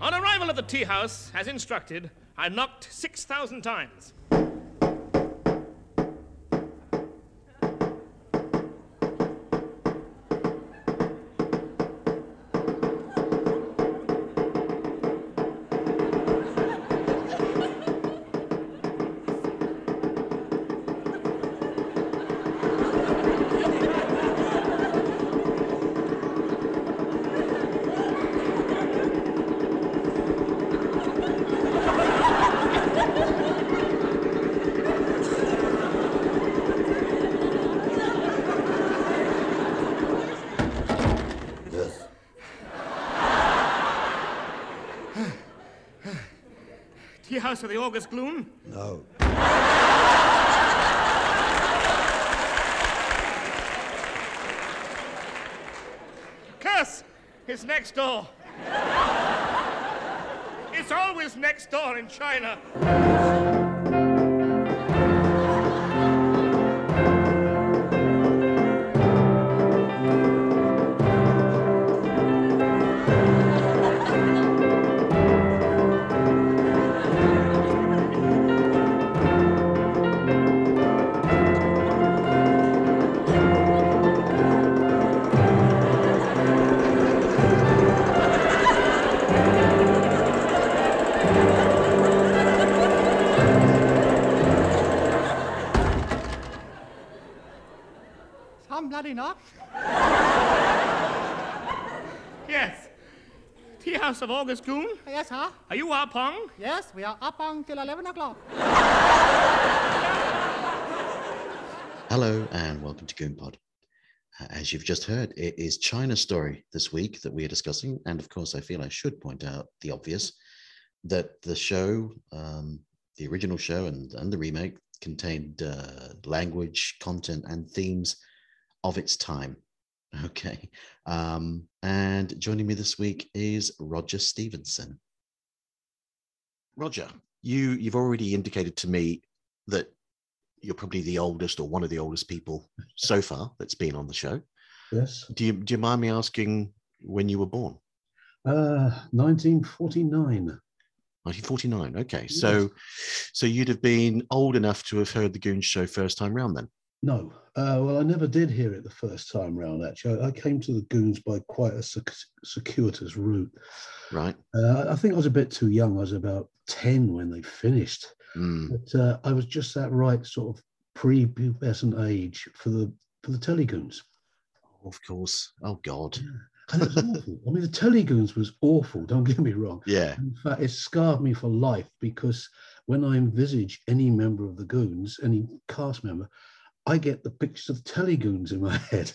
On arrival at the tea house, as instructed, I knocked 6,000 times. House of the August gloom? No. Curse! It's next door. it's always next door in China. Some bloody knock. Yes. Tea house of August gloom? Yes, huh? Are you up Arpong? Yes, we are up until 11 o'clock. Hello and welcome to GoonPod. Uh, As you've just heard, it is China's story this week that we are discussing. And of course, I feel I should point out the obvious that the show, um, the original show and, and the remake, contained uh, language, content, and themes of its time. Okay. Um, and joining me this week is Roger Stevenson. Roger, you, you've already indicated to me that you're probably the oldest or one of the oldest people so far that's been on the show. Yes. Do you do you mind me asking when you were born? Uh, 1949. 1949. Okay, so so you'd have been old enough to have heard the Goon Show first time round then. No. Uh, well, I never did hear it the first time round, actually. I, I came to the Goons by quite a circ- circuitous route. Right. Uh, I think I was a bit too young. I was about 10 when they finished. Mm, But uh, I was just that right sort of pre-pubescent age for the for the Telegoons. of course. Oh God. And it was awful. I mean, the Telegoons was awful. Don't get me wrong. Yeah. In fact, it scarred me for life because when I envisage any member of the Goons, any cast member, I get the pictures of Telegoons in my head.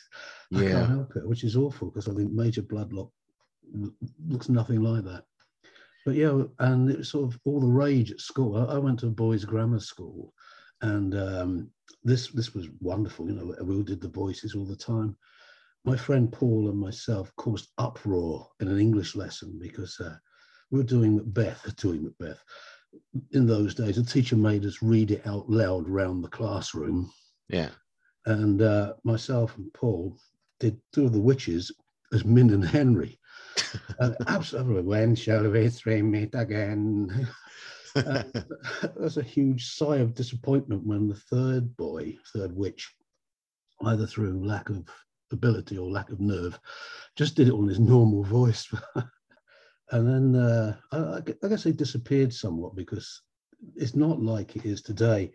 I Yeah. can't help it, which is awful because I think Major Bloodnok looks nothing like that. But yeah, and it was sort of all the rage at school. I, I went to a boys' grammar school, and um, this this was wonderful. You know, we all did the voices all the time. My friend Paul and myself caused uproar in an English lesson because uh, we were doing Macbeth, doing Macbeth. In those days, a teacher made us read it out loud round the classroom, Yeah. and uh, myself and Paul did two of the witches as Min and Henry. and absolutely, when shall we three meet again? Uh, There's a huge sigh of disappointment when the third boy, third witch, either through lack of ability or lack of nerve, just did it on his normal voice. and then uh, I, I I guess they disappeared somewhat because it's not like it is today.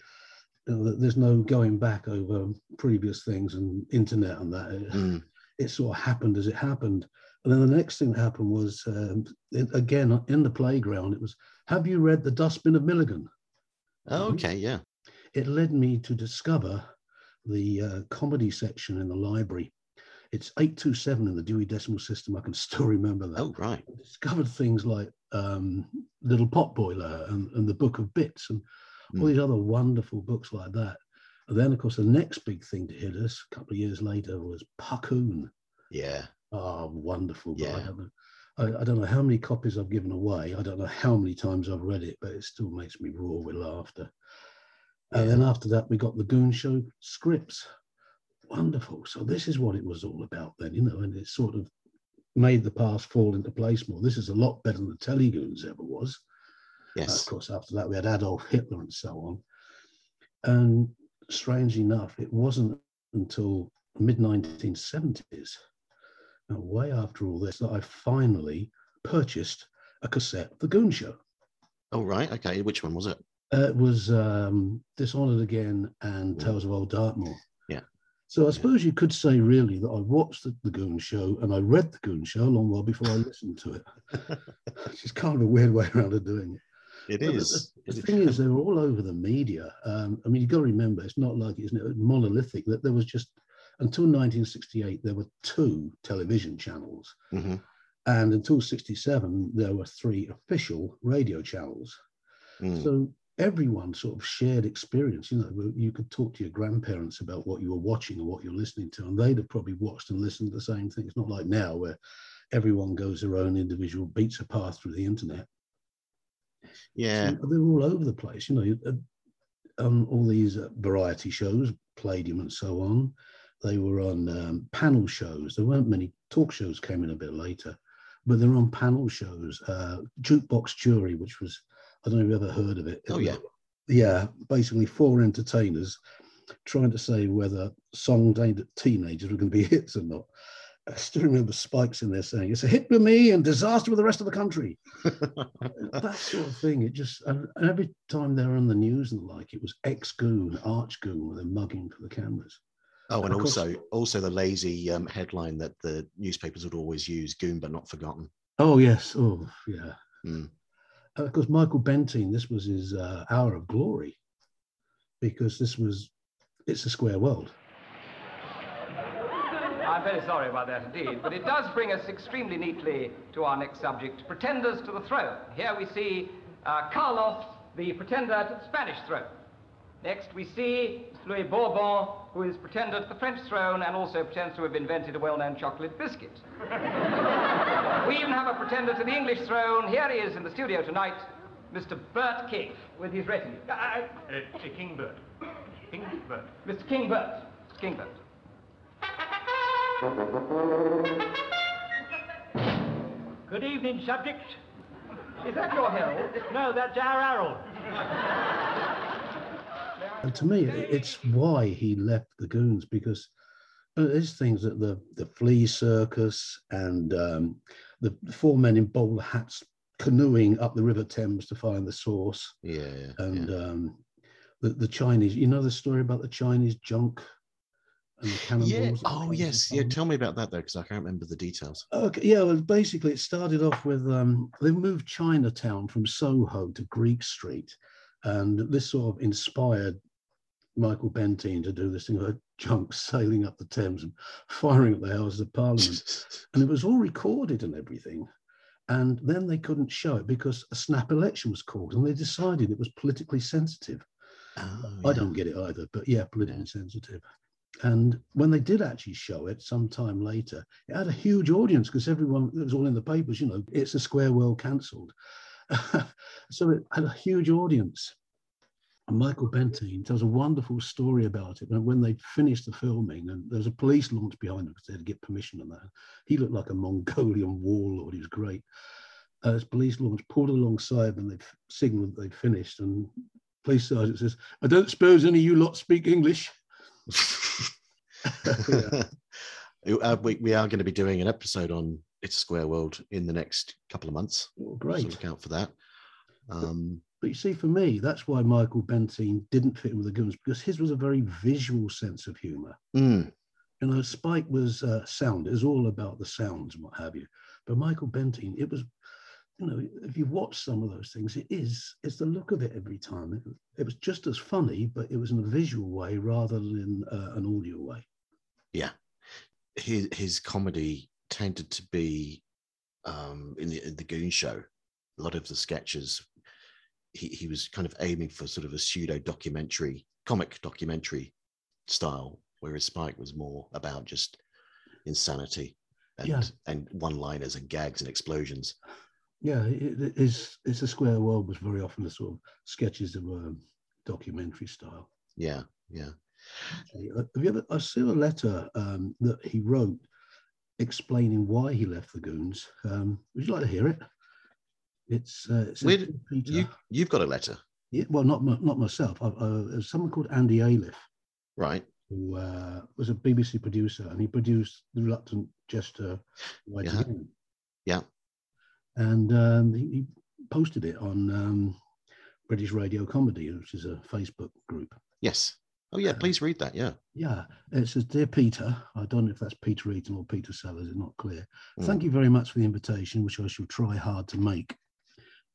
You know, there's no going back over previous things and internet and that. It, Mm, it sort of happened as it happened. And then the next thing that happened was, um, it, again, in the playground, it was, have you read The Dustbin of Milligan? oh, okay. Yeah. It led me to discover the uh, comedy section in the library. It's 827 in the Dewey Decimal System. I can still remember that. Oh, right. I discovered things like um, Little Potboiler and, and the Book of Bits and all Mm. these other wonderful books like that. And then, of course, the next big thing to hit us a couple of years later was Puckoon. Yeah. Oh, wonderful. But I, Yeah. don't know, I, I don't know how many copies I've given away. I don't know how many times I've read it, but it still makes me roar with laughter. And then after that, we got the Goon Show scripts. Wonderful. So this is what it was all about then, you know, and it sort of made the past fall into place more. This is a lot better than the Telegoons ever was. Uh, of course, after that, we had Adolf Hitler and so on. And strange enough, it wasn't until mid 1970s, way after all this, that I finally purchased a cassette of The Goon Show. Oh, right. Okay. Which one was it? Uh, it was um, Dishonored Again and Mm. Tales of Old Dartmoor. Yeah. So I Yeah. suppose you could say really that I watched the, the Goon Show and I read the Goon Show a long while before I listened to it. Which is kind of a weird way around of doing it. It But the- The, thing is, they were all over the media. Um, I mean, you've got to remember, it's not like it's monolithic. That there was just until 1968, there were two television channels, Mhm. and until 67, there were three official radio channels. Mm. So everyone sort of shared experience. You know, you could talk to your grandparents about what you were watching and what you're listening to, and they'd have probably watched and listened to the same thing. It's not like now where everyone goes their own individual beats a path through the internet. Yeah. So they're all over the place. You know, uh, um, all these uh, variety shows, Palladium and so on. They were on um, panel shows. There weren't many talk shows. Came in a bit later, but they're on panel shows. Uh, Jukebox Jury, which was I don't know if you've ever heard of it. It Oh, yeah. yeah. Basically, four entertainers trying to say whether songs aimed at teenagers were going to be hits or not. I still remember Spikes in there saying, "It's a hit with me and disaster with the rest of the country." that sort of thing. It just and and every time they're on the news and the like, it was ex goon, arch goon, where they're mugging for the cameras. Oh, and Of course. also also the lazy um, headline that the newspapers would always use: "Goon but not forgotten." Oh yes, oh yeah. Mm. Uh, Of course, Michael Bentine. This was his uh, hour of glory, because this was it's a square world. I'm very sorry about that indeed, but it does bring us extremely neatly to our next subject, pretenders to the throne. Here we see uh, Carlos, the pretender to the Spanish throne. Next we see Louis Bourbon, who is pretender to the French throne and also pretends to have invented a well-known chocolate biscuit. we even have a pretender to the English throne. Here he is in the studio tonight, Mr. Bert King, with his retinue. Uh, Uh, King Bird. King Bird. Mr. King Bert. King Bert. Good evening, subjects. Is that your herald? No, that's our Harold. And to me, it's why he left the goons because uh, there's things that the the flea circus and um, the four men in bowler hats canoeing up the River Thames to find the source, Yeah. yeah, and yeah. um, the the Chinese. You know the story about the Chinese junk and cannonballs. Yeah. Oh, yes. Yeah. Tell me about that though, because I can't remember the details. Okay, yeah, well, basically, it started off with um, they moved Chinatown from Soho to Greek Street, and this sort of inspired Michael Bentine to do this thing of junks sailing up the Thames and firing at the Houses of Parliament, and it was all recorded and everything. And then they couldn't show it because a snap election was called, and they decided it was politically sensitive. Oh, I don't get it either, but yeah, politically sensitive. And when they did actually show it sometime later, it had a huge audience because everyone, it was all in the papers, you know, it's a square world cancelled. so it had a huge audience. And Michael Bentine tells a wonderful story about it. And when they finished the filming, and there was a police launch behind them because they had to get permission on that. He looked like a Mongolian warlord. He was great. Uh, this police launch pulled alongside and they signaled they'd finished. And police sergeant says, I don't suppose any of you lot speak English. Uh, we, we are going to be doing an episode on It's a Square World in the next couple of months. Well, So great. look out for that. Um, But you see, for me, that's why Michael Bentine didn't fit in with the Goons because his was a very visual sense of humor. mm, You know, Spike was uh, sound. It was all about the sounds and what have you. But Michael Bentine, it was, you know, if you watch some of those things, it is, it's the look of it every time. It, it was just as funny, but it was in a visual way rather than uh, an audio way. Yeah. His, his comedy tended to be um, in, the, in the Goon Show. A lot of the sketches, he, he was kind of aiming for sort of a pseudo documentary, comic documentary style, whereas Spike was more about just insanity and, Yeah. and one liners and gags and explosions. Yeah, it, it is, it's a square world was very often the sort of sketches that were documentary style. Yeah, yeah. Uh, Have you ever? I saw a letter um, that he wrote explaining why he left the Goons. Um, would you like to hear it? It's, uh, it says, Where Peter. You you've got a letter, Yeah, well, not not myself. I, uh, someone called Andy Aliffe, right? who uh, was a BBC producer, and he produced The Reluctant Jester Yeah. Yeah. And um, he, he posted it on um, British Radio Comedy, which is a Facebook group. Yes. Oh yeah, please read that. Yeah. Yeah, it says, Dear Peter, I don't know if that's Peter Eton or Peter Sellers, it's not clear. Mm. Thank you very much for the invitation, which I shall try hard to make.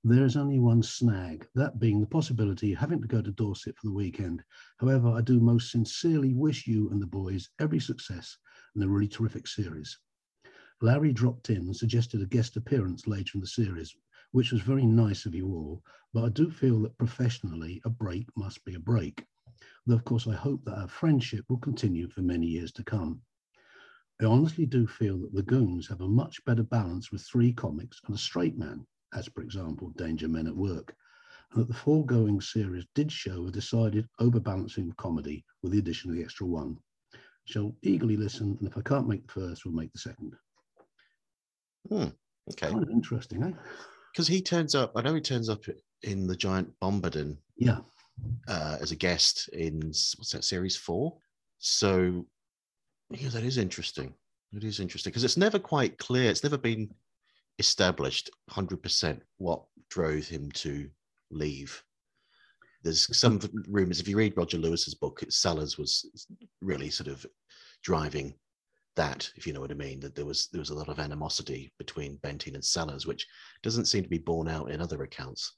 There is only one snag, that being the possibility of having to go to Dorset for the weekend. However, I do most sincerely wish you and the boys every success in a really terrific series. Larry dropped in and suggested a guest appearance later in the series, which was very nice of you all, but I do feel that professionally a break must be a break. Though, of course, I hope that our friendship will continue for many years to come. I honestly do feel that the Goons have a much better balance with three comics and a straight man, as for example, Danger Men at Work, and that the foregoing series did show a decided overbalancing of comedy with the addition of the extra one. Shall eagerly listen, and if I can't make the first, we'll make the second. Okay. Kind of interesting, eh? Because he turns up. I know he turns up in the giant Bombardon. Yeah, uh, as a guest in what's that series four. So yeah, that is interesting. It is interesting because it's never quite clear. It's never been established 100% what drove him to leave. There's some rumors. If you read Roger Lewis's book, it's Sellers was really sort of driving that, if you know what I mean. That there was there was a lot of animosity between Bentine and Sellers, which doesn't seem to be borne out in other accounts.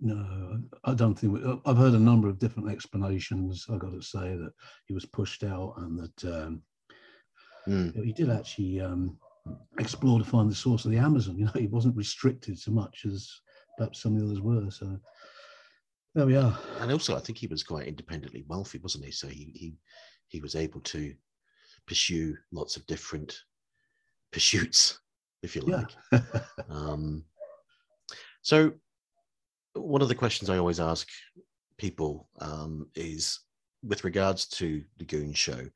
no, I don't think. we- I've heard a number of different explanations. I got to say that he was pushed out and that um, Mm, he did actually um, explore to find the source of the Amazon. You know, he wasn't restricted so much as perhaps some of the others were. So there we are. and also, I think he was quite independently wealthy, wasn't he? So he he he was able to pursue lots of different pursuits, if you Yeah. like. Um, so, one of the questions I always ask people um, is with regards to the Goon Show,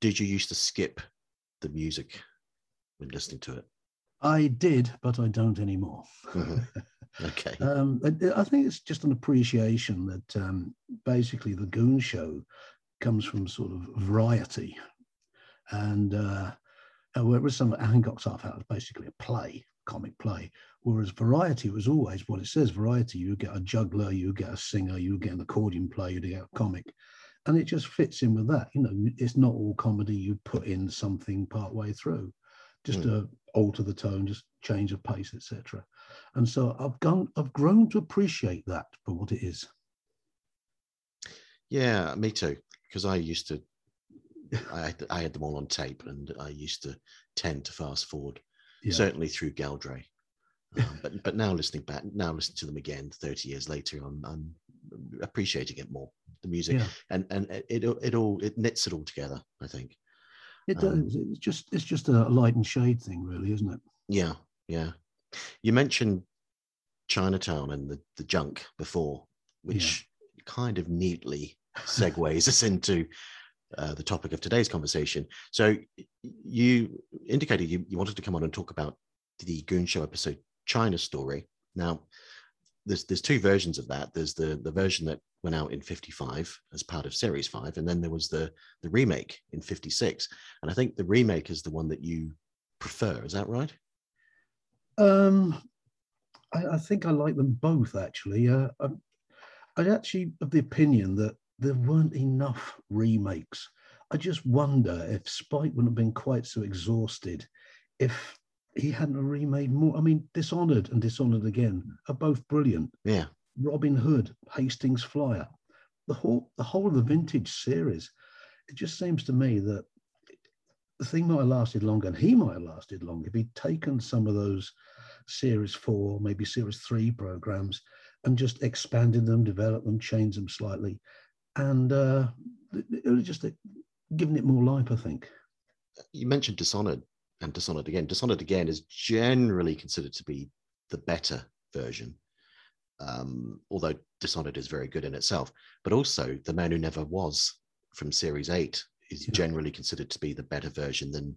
did you used to skip the music when listening to it? I did, but I don't anymore. Mhm. Okay. Um, I, I think it's just an appreciation that um, basically the Goon Show comes from sort of variety, and uh, uh, whereas some of Hancock's Half Hour is basically a play, comic play, whereas Variety was always what it says. Variety, you get a juggler, you get a singer, you get an accordion player, you get a comic, and it just fits in with that. You know, it's not all comedy. You put in something part way through, just to alter the tone, just change of pace, etc. And so I've gone, I've grown to appreciate that for what it is. Yeah, me too. Because I used to, I had, I had them all on tape, and I used to tend to fast forward, Yeah. certainly through Geldray. Um, but but now listening back, now listening to them again, thirty years later, I'm I'm appreciating it more. The music Yeah. and and it it, all it knits it all together. I think. It does. Um, it's just it's just a light and shade thing, really, isn't it? Yeah, yeah. You mentioned Chinatown and the the junk before, which kind of neatly segues us into uh, the topic of today's conversation. So you indicated you, you wanted to come on and talk about the Goon Show episode China Story. Now, there's there's two versions of that. There's the the version that went out in 55 as part of series 5 and then there was the the remake in 56 and i think the remake is the one that you prefer is that right Um, I, I think I like them both actually. Uh, I'm, I actually of the opinion that there weren't enough remakes. I just wonder if Spike wouldn't have been quite so exhausted if he hadn't remade more. I mean, Dishonored and Dishonored again are both brilliant. yeah Robin Hood, Hastings Flyer, the whole the whole of the vintage series. It just seems to me that the thing might have lasted longer, and he might have lasted longer if he'd taken some of those series four, maybe series three programs, and just expanded them, developed them, changed them slightly, and uh, it was just uh, given it more life. I think. you mentioned dishonored and dishonored again dishonored again is generally considered to be the better version um, although dishonored is very good in itself but also the man who never was from series 8 is Yeah. generally considered to be the better version than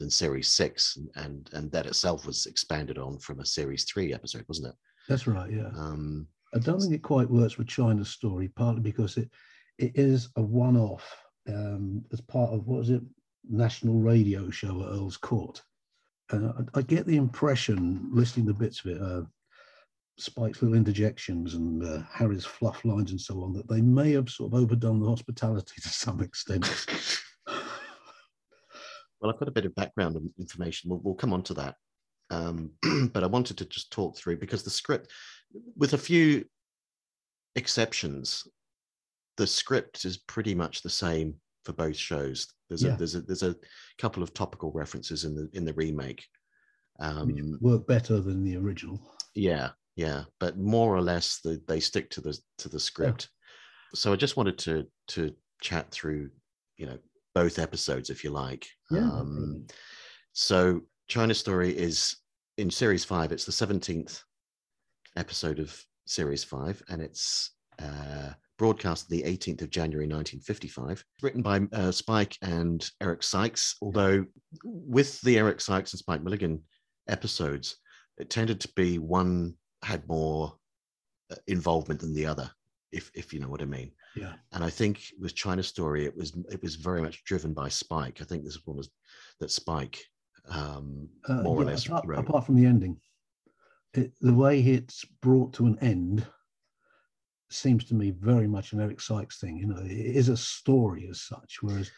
than series six, and and that itself was expanded on from a series three episode, wasn't it? That's right. Yeah. Um, I don't think it quite works with China's story, partly because it it is a one-off um, as part of what was it, national radio show at Earl's Court. And I, I get the impression, listening to bits of it, uh, Spike's little interjections and uh, Harry's fluff lines and so on, that they may have sort of overdone the hospitality to some extent. Well, I've got a bit of background information. We'll, we'll come on to that. Um, but I wanted to just talk through because the script, with a few exceptions, the script is pretty much the same for both shows. There's Yeah. a there's a there's a couple of topical references in the in the remake. Um, work better than the original. yeah, yeah, but more or less the, they stick to the to the script. So I just wanted to to chat through, you know, both episodes if you like. Yeah, Um, so China Story is in series five. It's the seventeenth episode of series five, and it's uh, broadcast the 18th of January 1955. Written by uh, Spike and Eric Sykes. Although with the Eric Sykes and Spike Milligan episodes, it tended to be one had more uh, involvement than the other, if if you know what I mean. Yeah. And I think with China Story, it was it was very much driven by Spike. I think this one was that Spike um, Uh, more or less apart, wrote. apart from the ending, it, the way it's brought to an end seems to me very much an Eric Sykes thing. You know, it is a story as such, whereas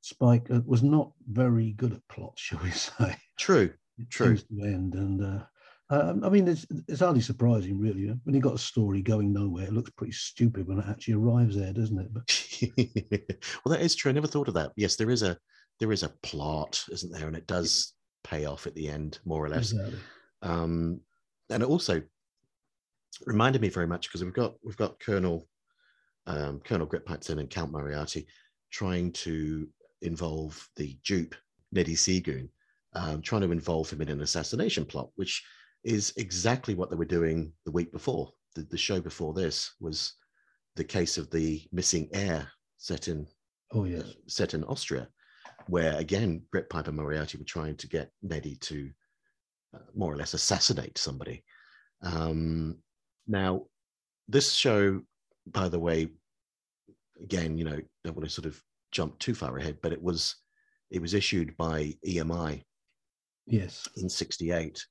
Spike uh, was not very good at plot, shall we say? True, It True. to end, and uh, uh, I mean, it's it's hardly surprising, really. When you've got a story going nowhere, it looks pretty stupid when it actually arrives there, doesn't it? But well, that is true. I never thought of that. Yes, there is a there is a plot, isn't there? And it does pay off at the end, more or less. exactly. Um, and it also reminded me very much because we've got we've got Colonel um, Colonel Grytpype-Thynne and Count Moriarty trying to involve the dupe Neddy Seagoon, um, trying to involve him in an assassination plot, which is exactly what they were doing the week before. The, the show before this was the case of the missing heir set in Oh yes, set in Austria, where again Grytpype Moriarty were trying to get Neddy to uh, more or less assassinate somebody. Um, now, this show, by the way, again, you know, don't want to sort of jump too far ahead, but it was it was issued by EMI yes. in '68,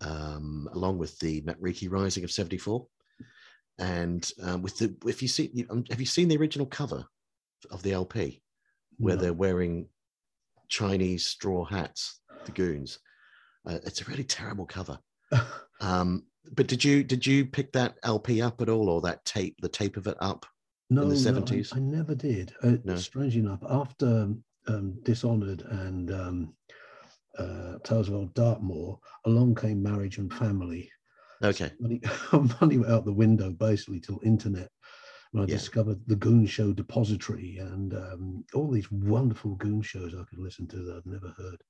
um, along with the Matriki Rising of '74, and um, with the if you see um, have you seen the original cover of the LP? where No. they're wearing Chinese straw hats, the goons. Uh, it's a really terrible cover. Um, but did you did you pick that LP up at all, or that tape, the tape of it up? no, the no, I- 70s? I, never did. Uh, No. Strangely enough, after um, Dishonored and um, uh, Tales of Old Dartmoor, along came Marriage and Family. Okay, Money, money went out the window basically till internet. When I Yeah. discovered the Goon Show Depository and um, all these wonderful Goon shows I could listen to that I'd never heard.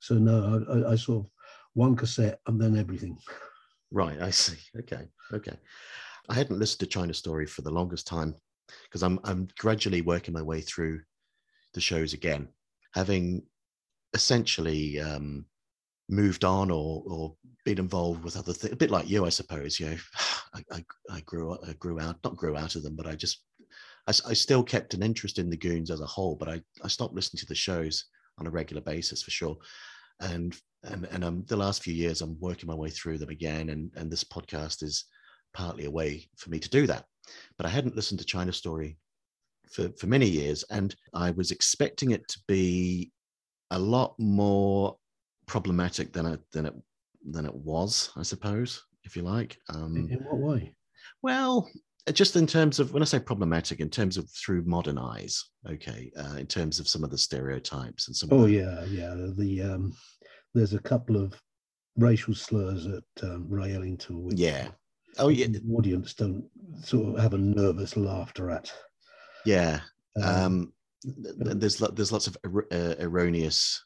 So no, I, I, I sort of one cassette and then everything. right. I see. Okay, okay. I hadn't listened to China Story for the longest time because I'm I'm gradually working my way through the shows again, having essentially um, moved on or or been involved with other things. A bit like you, I suppose. You know, I, I, I grew I grew out not grew out of them, but I just I, I still kept an interest in the goons as a whole. But I I stopped listening to the shows on a regular basis for sure. And and and um, the last few years, I'm working my way through them again, and and this podcast is partly a way for me to do that. But I hadn't listened to China Story for for many years, and I was expecting it to be a lot more problematic than it than it than it was, I suppose, if you like. Um, In, in what way? well, just in terms of when I say problematic, in terms of through modern eyes, okay, uh, in terms of some of the stereotypes and some. of Oh the- yeah, yeah. The um, there's a couple of racial slurs at um, Ray Ellington. Which Yeah. Oh yeah, the audience don't sort of have a nervous laughter at. yeah. Um, Um, th- there's lo- there's lots of er- uh, erroneous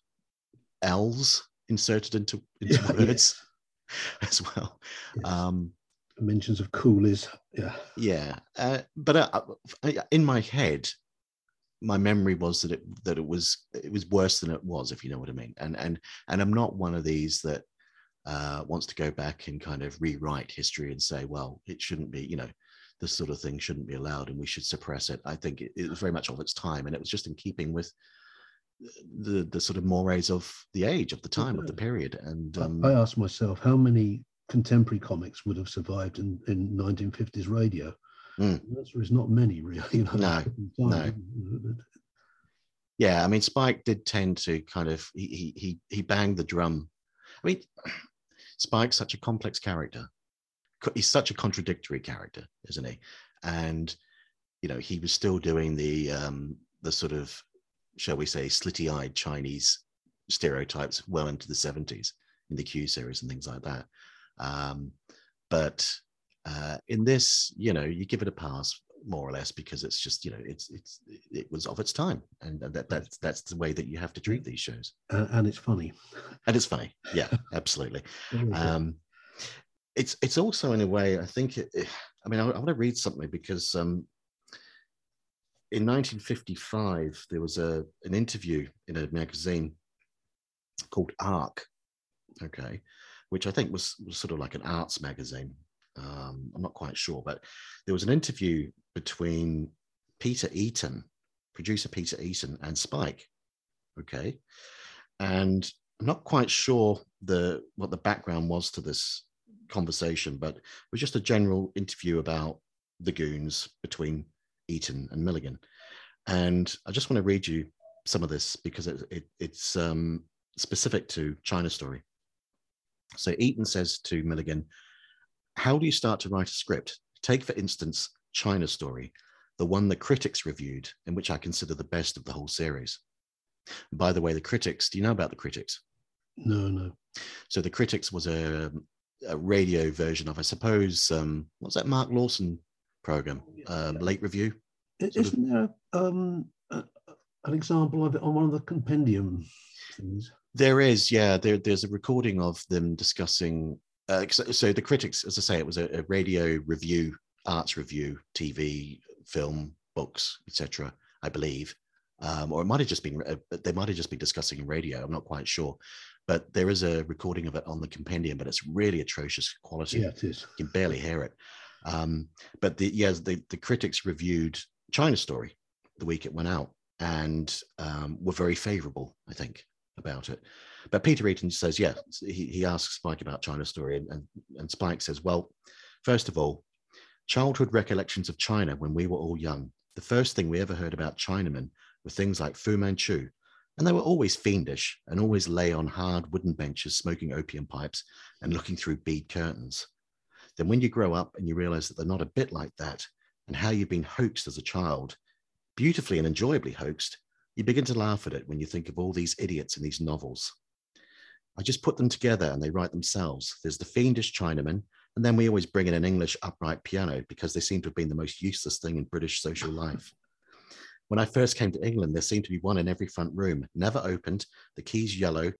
L's inserted into, into Yeah, yeah. words as well. yes. Um, mentions of coolies. Yeah, yeah, uh, but uh, uh, in my head, my memory was that it that it was it was worse than it was, if you know what I mean. And and and I'm not one of these that uh, wants to go back and kind of rewrite history and say, well, it shouldn't be, you know, this sort of thing shouldn't be allowed and we should suppress it. I think it, it was very much of its time, and it was just in keeping with the the sort of mores of the age of the time of the period. And um, I asked myself how many contemporary comics would have survived in, in 1950s radio. Mm. The answer is not many, really. No, no. yeah, I mean, Spike did tend to kind of he he he, he banged the drum. I mean, Spike's such a complex character. He's such a contradictory character, isn't he? And you know, he was still doing the um the sort of, shall we say, slitty-eyed Chinese stereotypes well into the 70s in the Q series and things like that. Um, but uh, in this, you know, you give it a pass more or less because it's just, you know, it's it's it was of its time, and that that's that's the way that you have to treat these shows, And, and it's funny. and it's funny. Yeah, absolutely. Um, it's it's also in a way, I think. It, it- I mean, I, I want to read something because um, in 1955 there was a an interview in a magazine called Arc, okay, which I think was, was sort of like an arts magazine. Um, I'm not quite sure, but there was an interview between Peter Eton, producer Peter Eton, and Spike, okay, and I'm not quite sure the what the background was to this conversation, but it was just a general interview about the goons between Eton and Milligan. And I just want to read you some of this because it, it, it's um, specific to China Story. So Eton says to Milligan, How do you start to write a script? Take, for instance, China Story, the one the critics reviewed, and which I consider the best of the whole series. By the way, the critics, do you know about the critics? no, no. So the critics was a, a radio version of, I suppose, um, what's that Mark Lawson program, um, Late Review? I- sort of- Isn't there um, an example of it on one of the compendium things? There is, yeah. There, there's a recording of them discussing. Uh, so, so the critics, as I say, it was a, a radio review, arts review, TV, film, books, etc. I believe, um, or it might have just been. Uh, they might have just been discussing radio. I'm not quite sure, but there is a recording of it on the compendium, but it's really atrocious quality. Yeah, it is. you can barely hear it. Um, but the yes, the, the critics reviewed China Story the week it went out and um, were very favourable, I think, about it. But Peter Eton says, yeah, he, he asks Spike about China Story, and, and, and Spike says, well, first of all, childhood recollections of China when we were all young. The first thing we ever heard about Chinamen were things like Fu Manchu, and they were always fiendish and always lay on hard wooden benches smoking opium pipes and looking through bead curtains then when you grow up and you realize that they're not a bit like that and how you've been hoaxed as a child, beautifully and enjoyably hoaxed, you begin to laugh at it when you think of all these idiots in these novels. I just put them together and they write themselves. There's the fiendish Chinaman, and then we always bring in an English upright piano because they seem to have been the most useless thing in British social life. When I first came to England, there seemed to be one in every front room, never opened, the keys yellow,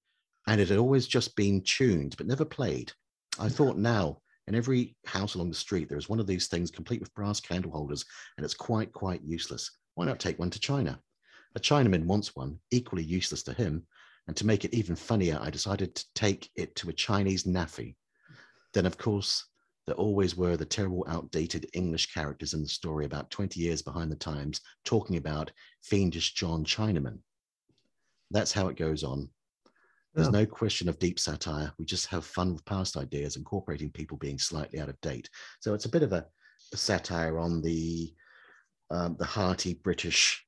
and it had always just been tuned but never played. I thought now, in every house along the street, there is one of these things complete with brass candle holders, and it's quite, quite useless. Why not take one to China? A Chinaman wants one, equally useless to him. And to make it even funnier, I decided to take it to a Chinese NAAFI. Then, of course, there always were the terrible, outdated English characters in the story about 20 years behind the times talking about fiendish John Chinaman. That's how it goes on. There's no question of deep satire. We just have fun with past ideas, incorporating people being slightly out of date. So it's a bit of a, a satire on the um, the hearty British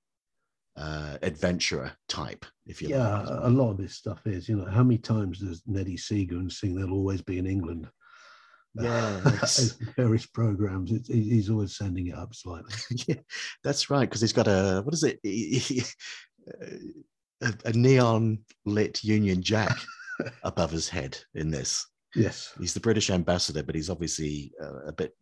uh, adventurer type, if you Yeah, like. a a lot of this stuff is, you know, how many times does Neddy Seagoon sing They'll Always Be in England? Yeah, various programs. It's, he's always sending it up slightly. yeah, that's right. Because he's got a what is it? A, a neon lit Union Jack above his head in this. Yes. He's the British ambassador, but he's obviously uh, a bit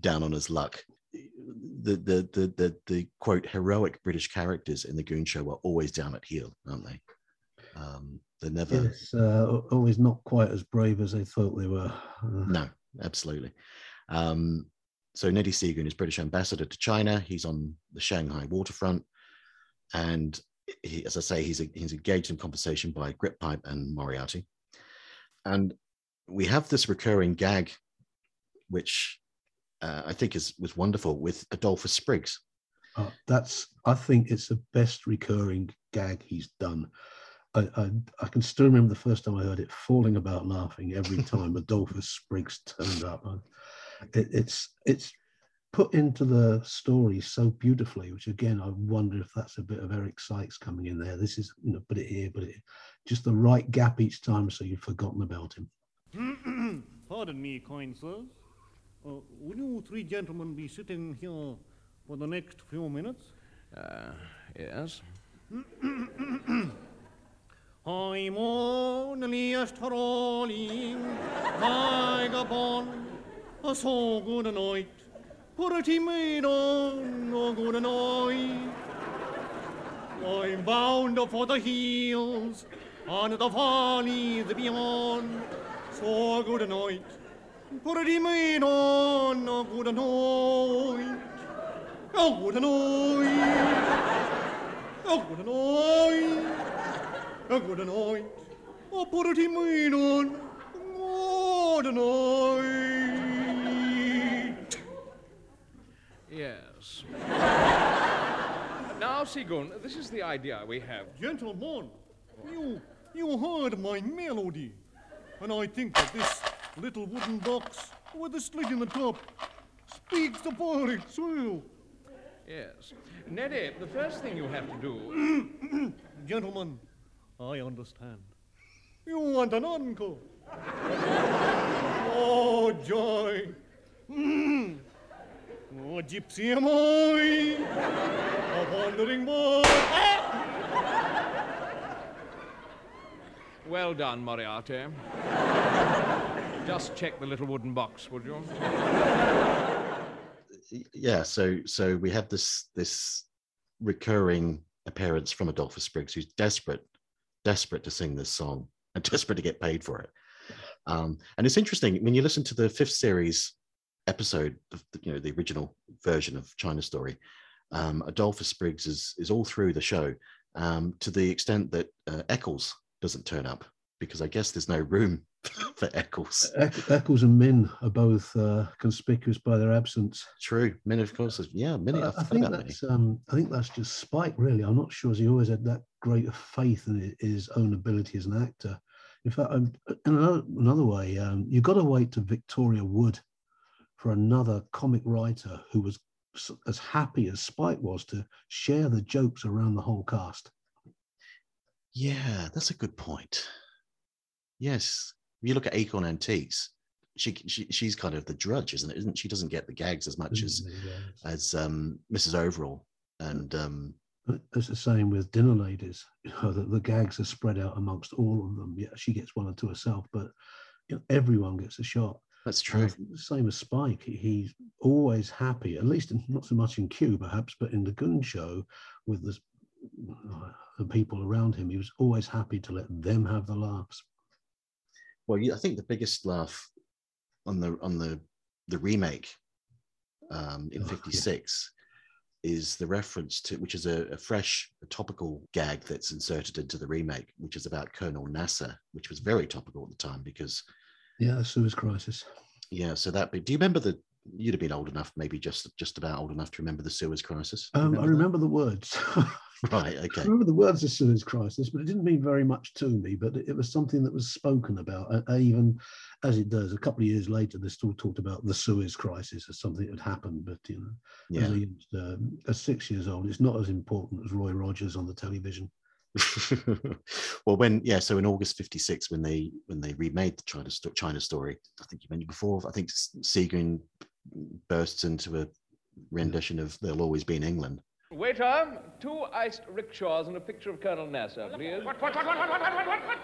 down on his luck. The, the the the the quote heroic British characters in the Goon Show are always down at heel, aren't they? Um, they're never Yes. Uh, always not quite as brave as they thought they were. Uh, No, absolutely. Um, so Neddy Seagoon is British ambassador to China. He's on the Shanghai waterfront, and he, as I say, he's he's engaged in conversation by Grytpype and Moriarty, and we have this recurring gag, which uh, I think is was wonderful with Adolphus Spriggs. Uh, that's I think it's the best recurring gag he's done. I, I, I can still remember the first time I heard it, falling about laughing every time Adolphus Spriggs turned up. It, it's it's put into the story so beautifully, which again I wonder if that's a bit of Eric Sykes coming in there. This is you know put it here, but it just the right gap each time, so you've forgotten about him. Pardon me, coin sirs. Uh, will you three gentlemen be sitting here for the next few minutes? Uh, yes. I'm only a strolling vagabond, a so good a night, pretty maiden, a good night. I'm bound for the hills and the valleys beyond, so good night, pretty maiden, a good night. A good night, a good night. A good night, a pretty maiden, good night. Yes. now, Seagoon, this is the idea we have. Gentlemen, you, you heard my melody, and I think that this little wooden box with a slit in the top speaks the poet's well. Yes. Neddy, the first thing you have to do. Gentlemen, I understand. You want an uncle. oh, joy! Mm. Oh, gypsy am I, a wandering boy. Well done, Moriarty. Just check the little wooden box, would you? Yeah, so so we have this this recurring appearance from Adolphus Spriggs, who's desperate, desperate to sing this song and desperate to get paid for it. Um, and it's interesting when you listen to the fifth series episode, you know, the original version of China Story. Um, Adolphus Spriggs is is all through the show, um, to the extent that uh, Eccles doesn't turn up because I guess there's no room for Eccles. Eccles and Min are both uh, conspicuous by their absence. True, Min of course. Is, yeah, Minnie. I, I, I think that's um, I think that's just Spike. Really, I'm not sure as he always had that great of faith in his own ability as an actor. In fact, um, in another, another way, um, you've got to wait to Victoria Wood for another comic writer who was as happy as Spike was to share the jokes around the whole cast. Yeah, that's a good point. Yes, if you look at Acorn Antiques, she, she she's kind of the drudge, isn't it? Isn't she? Doesn't get the gags as much as as um, Mrs. Overall, and um, It's the same with dinner ladies. You know, the, the gags are spread out amongst all of them. Yeah, she gets one or two herself, but you know, everyone gets a shot. that's true. think same as Spike. he- He's always happy, at least in, not so much in Q, perhaps, but in the Goon Show with the, the people around him. He was always happy to let them have the laughs. Well, I think the biggest laugh on the on the the remake um, in Oh, yeah. '56 is the reference to, which is a, a fresh a topical gag that's inserted into the remake, which is about Colonel Nasser, which was very topical at the time because Yeah, the Suez Crisis. yeah. So that. But do you remember the? You'd have been old enough, maybe just just about old enough to remember the Suez Crisis. Um, I that? remember the words. Right. I Okay. remember the words of Suez Crisis, but it didn't mean very much to me. But it, it was something that was spoken about. I, I even, as it does, a couple of years later, they still talked about the Suez Crisis as something that had happened. But you know, as a youngster, um, at six years old, it's not as important as Roy Rogers on the television. well, when yeah, so in August '56, when they when they remade the China China story, I think you mentioned before. I think S- Seagreen bursts into a rendition of "There'll Always Be in England." Waiter, two iced rickshaws and a picture of Colonel Nasser, please. What, what, what, what, what, what, what, what, what?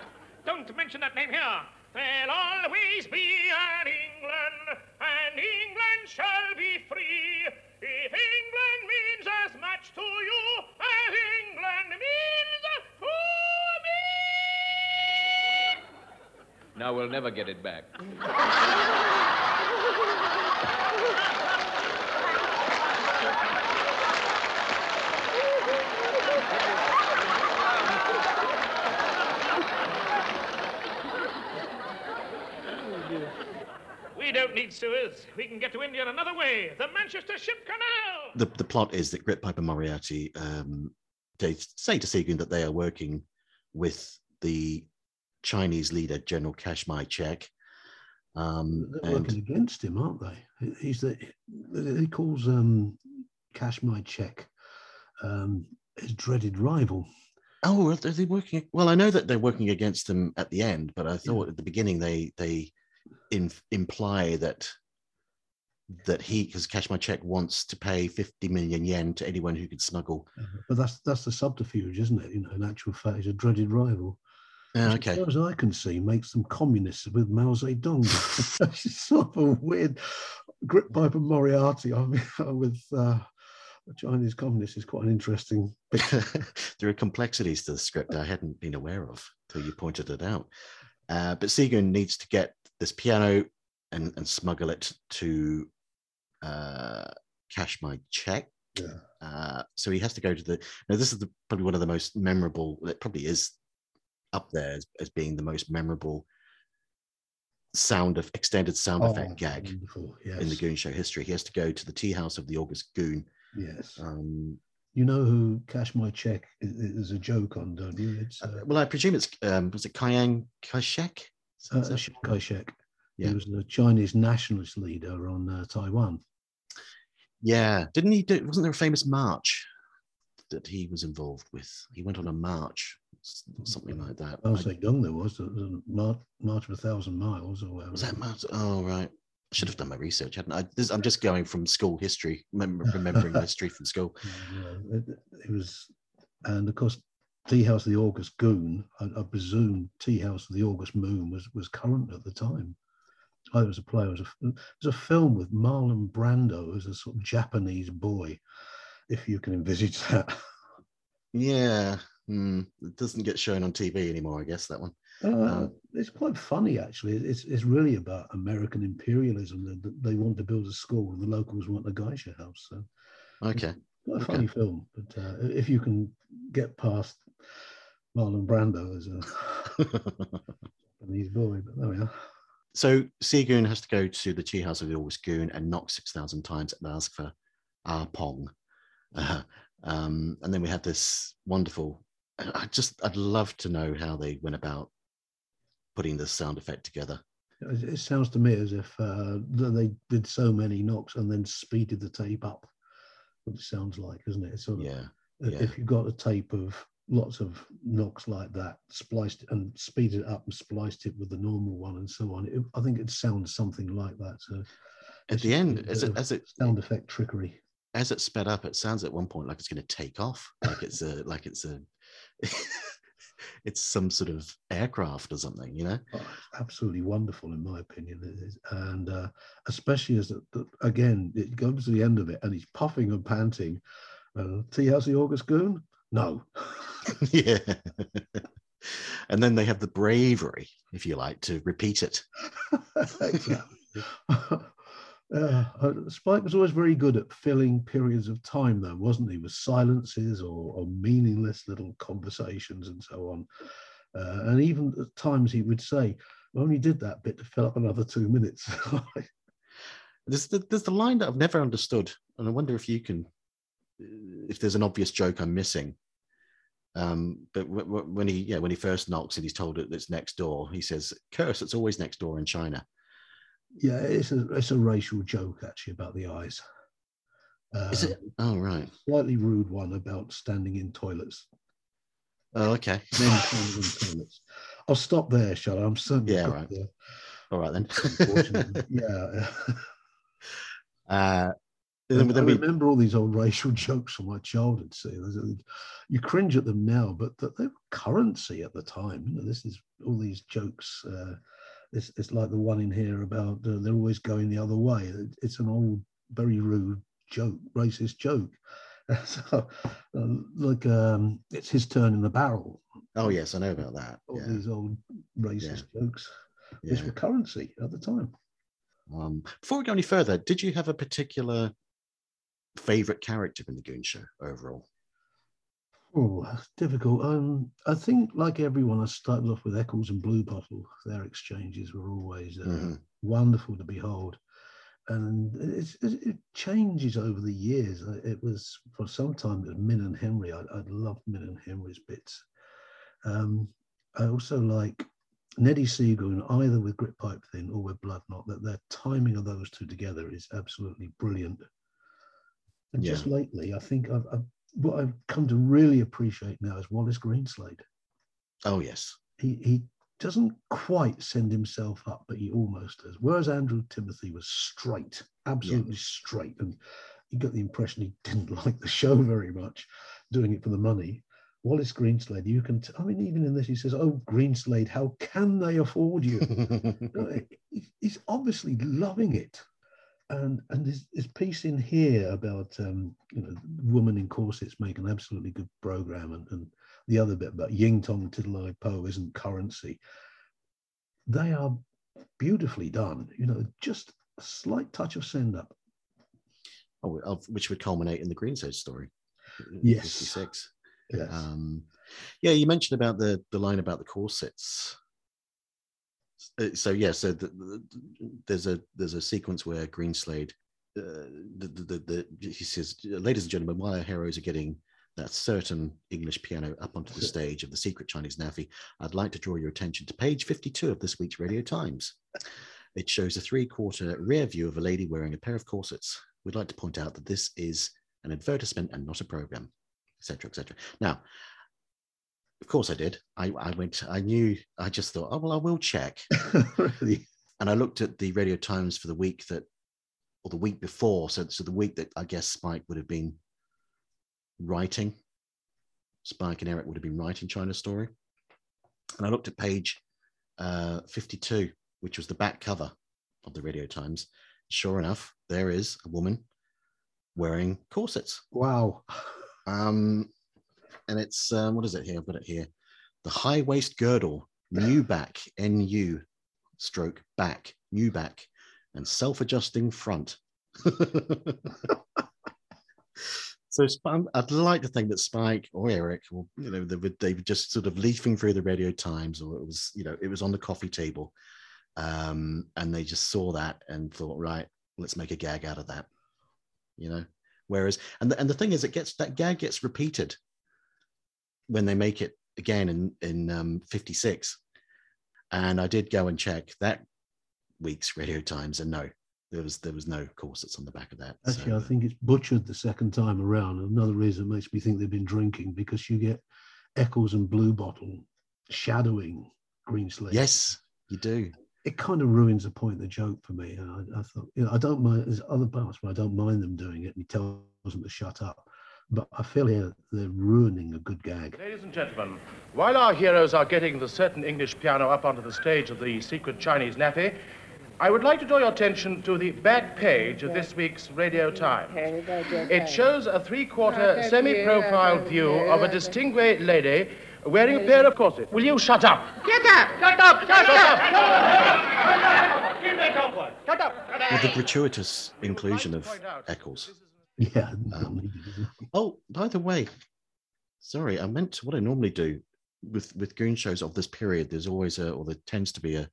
Don't mention that name here. There'll always be an England, and England shall be free. If England means as much to you as England means to me. Now we'll never get it back. Suez, we can get to India another way, the Manchester Ship Canal. The, the plot is that Grytpype Moriarty, um, they say to Seagoon that they are working with the Chinese leader, General Kashmai Chek. Um, They're and working against him, aren't they? He- He's the he calls um, Cash My Check um, his dreaded rival. oh, are they are they working? Well, I know that they're working against them at the end, but I thought at the beginning they they in, imply that that he because cash my check wants to pay 50 million yen to anyone who could smuggle. But that's that's the subterfuge, isn't it? You know, in actual fact, he's a dreaded rival. Which, okay. As far as I can see, makes them communists with Mao Zedong. it's sort of a weird. Grit Piper Moriarty I mean, with uh, Chinese communists is quite an interesting. there are complexities to the script I hadn't been aware of till you pointed it out. Uh, but Seagoon needs to get this piano and, and smuggle it to uh, cash my check. Yeah. Uh, so he has to go to the. Now, this is the, probably one of the most memorable. It probably is up there as, as being the most memorable sound of extended sound effect Oh, gag Yes. in the Goon Show history. He has to go to the tea house of the August Goon. yes. Um, You know who Cash My Check is, is a joke on, don't you? It's uh, well, I presume it's um, was it Chiang Kai-shek? Uh, that- Chiang Kai-shek. Yeah. He was the Chinese nationalist leader on uh, Taiwan. Yeah, didn't he do? Wasn't there a famous march that he was involved with? He went on a march, something like that. Mao I- Zedong there was, there was a march, march of a thousand miles or whatever. was that march? Oh, right. I should have done my research, hadn't I? This, I'm just going from school history, mem- remembering history from school. Yeah, it, it was, and of course, Tea House of the August Goon. I, I presume Tea House of the August Moon was was current at the time. It was a play. It was a, a film with Marlon Brando as a sort of Japanese boy, if you can envisage that. Yeah, hmm, it doesn't get shown on TV anymore. I guess that one. Uh, it's quite funny, actually. It's, it's really about American imperialism. That that they want to build a school, and the locals want a geisha house. So, Okay. quite a Okay. funny film. But uh, if you can get past Marlon Brando as a Japanese boy, but there we are. So Seagoon has to go to the tea house of the August Goon and knock 6,000 times and ask for Ah Pong. Uh, um, and then we had this wonderful, I just, I'd love to know how they went about putting this sound effect together. It, sounds to me as if uh, they did so many knocks and then speeded the tape up. What it sounds like, isn't it? It's sort of, Yeah. if yeah. if you've got a tape of lots of knocks like that, spliced and speeded it up and spliced it with the normal one and so on, it, I think it sounds something like that. So At the end, as it, as it, sound effect trickery. as it sped up, it sounds at one point like it's going to take off, like it's a, like it's a, it's some sort of aircraft or something, you know? Oh, absolutely wonderful, in my opinion. It is. And uh, especially as, the, again, it comes to the end of it and he's puffing and panting. Uh, Tea House the August Goon? No. yeah. and then they have the bravery, if you like, to repeat it. Uh, uh, Spike was always very good at filling periods of time, though, wasn't he? With silences or, or meaningless little conversations and so on. Uh, and even at times he would say, "I only did that bit to fill up another two minutes." There's the, there's the line that I've never understood, and I wonder if you can, if there's an obvious joke I'm missing. Um, but w- w- when he, yeah, when he first knocks and he's told that it's next door, he says, "Curse! It's always next door in China." yeah, it's a it's a racial joke actually about the eyes. Is it? Oh, right. slightly rude one about standing in toilets? Oh, okay. In toilets. I'll stop there, shall I? I'm certainly Yeah, right. there, All right then. yeah. uh, And I we, remember all these old racial jokes from my childhood. See, you cringe at them now, but th- they were currency at the time. You know, this is all these jokes. Uh, it's, it's like the one in here about uh, they're always going the other way. It- It's an old, very rude joke, racist joke. so, uh, like, um, it's his turn in the barrel. oh yes, I know about that. All Yeah, these old racist jokes, which yeah. were currency at the time. Um, before we go any further, did you have a particular favorite character in the Goon Show overall? Oh, difficult. Um, I think, like everyone, I started off with Eccles and Bluebottle. Their exchanges were always uh, Mhm. wonderful to behold. and it's, it it changes over the years. It was for some time it was Min and Henry. I, I loved Min and Henry's bits. Um, I also like Neddy Seagoon, either with Grip Pipe Thin or with Bloodnok. That their timing of those two together is absolutely brilliant. And Yeah. just lately, I think I've, I've what I've come to really appreciate now is Wallace Greenslade Oh yes. he, he doesn't quite send himself up, but he almost does. Whereas Andrew Timothy was straight, absolutely straight, and you got the impression he didn't like the show very much, doing it for the money. Wallace Greenslade, you can, t- I mean, even in this, he says, "Oh, Greenslade, how can they afford you?" He's obviously loving it. And and his, his piece in here about um, you know woman in corsets make an absolutely good program, and, and the other bit about Ying Tong Tiddly Po isn't currency. They are beautifully done. You know, just a slight touch of send up. oh, of- which would culminate in the Greenslade story. Yes. 56. Yes. Um, yeah, you mentioned about the the line about the corsets. Uh, So yeah, so the, the, there's a there's a sequence where Greenslade, uh, the, the, the, the he says, "Ladies and gentlemen, while our heroes are getting that certain English piano up onto the stage of the secret Chinese NAAFI, I'd like to draw your attention to page 52 of this week's Radio Times. It shows a three-quarter rear view of a lady wearing a pair of corsets. We'd like to point out that this is an advertisement and not a program, etc., etc. Now, of course, I did. I, I went. I knew. I just thought, oh well, I will check. really. And I looked at the Radio Times for the week that, or the week before. So, so the week that I guess Spike would have been writing. Spike and Eric would have been writing China Story. And I looked at page uh, 52, which was the back cover of the Radio Times. Sure enough, there is a woman wearing corsets. Wow. Um, and it's um, what is it here? I've got it here. The high waist girdle, new back, NU, stroke back, new back, and self-adjusting front. so I'd like to think that Spike or Eric, or you know, they were they were just sort of leafing through the Radio Times, or it was you know it was on the coffee table, um, and they just saw that and thought, right, let's make a gag out of that, you know. Whereas, and the, and the thing is, it gets that gag gets repeated when they make it again in in um, 56 and i did go and check that week's radio times and no there was there was no corsets on the back of that Actually, so, I think it's butchered the second time around. Another reason makes me think they've been drinking because you get Eccles and Bluebottle shadowing Greenslade. yes you do it kind of ruins the point of the joke for me. And I, I thought, you know, I don't mind. There's other parts where I don't mind them doing it, and he tells them to shut up. But I feel here they're ruining a good gag. Ladies and gentlemen, while our heroes are getting the certain English piano up onto the stage of the secret Chinese NAAFI, I would like to draw your attention to the back page of this week's Radio Times. It shows a three-quarter semi-profile view of a distinguished lady wearing a pair of corsets. Will you shut up? Get up! Shut up! Shut up! Shut up! with the gratuitous inclusion of eccles Yeah. Um, oh by the way sorry i meant to, what i normally do with with goon shows of this period there's always a or there tends to be a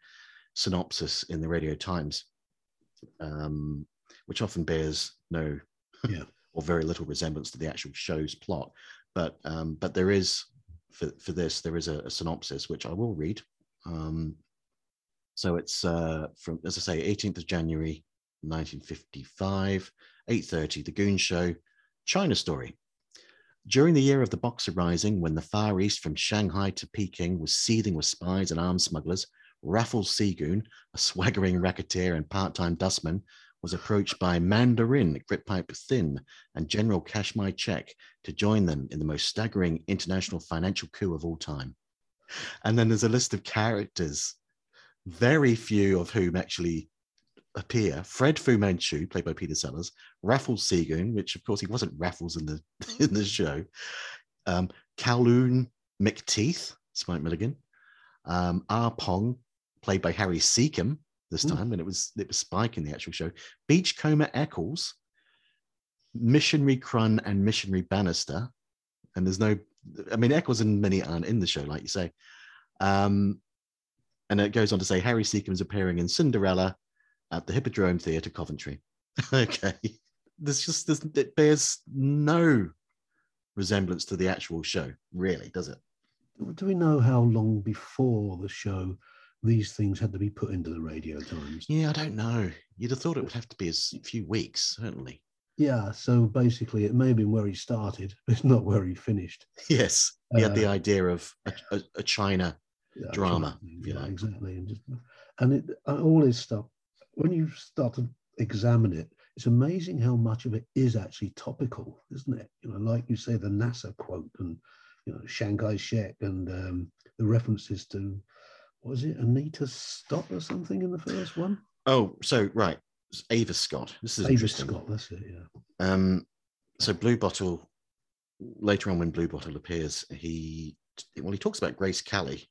synopsis in the radio times um which often bears no Yeah. or very little resemblance to the actual show's plot but um but there is for for this there is a, a synopsis which i will read um so it's uh from as i say 18th of january 1955 8.30 the goon show china story during the year of the Boxer Rising, when the Far East from Shanghai to Peking was seething with spies and arms smugglers, Raffles Seagoon, a swaggering racketeer and part-time dustman, was approached by Mandarin Grytpype-Thynne and General Cash My Check to join them in the most staggering international financial coup of all time. And then there's a list of characters, very few of whom actually appear. Fred Fu Manchu, played by Peter Sellers, Raffles Seagoon, which of course he wasn't Raffles in the in the show. Um, Kowloon McTeeth, Spike Milligan. Um, R Pong, played by Harry Secombe this Hmm. time, and it was it was Spike in the actual show. Beachcomber Eccles, Missionary Crun, and Missionary Bannister. And there's no, I mean, Eccles and many aren't in the show, like you say. Um, and it goes on to say Harry Secombe is appearing in Cinderella, at the Hippodrome Theatre, Coventry. okay, there's just there's, it bears no resemblance to the actual show, really, does it? Do we know how long before the show these things had to be put into the radio times? Yeah, I don't know. You'd have thought it would have to be a few weeks, certainly. Yeah, so basically, it may have been where he started, but it's not where he finished. Yes, he had the Uh, idea of a, a, a China. Yeah, Drama, you Yeah, like. exactly. And just and it all his stuff. When you start to examine it, it's amazing how much of it is actually topical, isn't it? You know, like you say, the NASA quote and you know Shanghai Shek and um, the references to what was it Anita Stott or something in the first one? Oh, so right, it's Ava Scott. This is interesting. Scott. That's it. Yeah. Um, so Bluebottle, later on when Bluebottle appears, he well he talks about Grace Kelly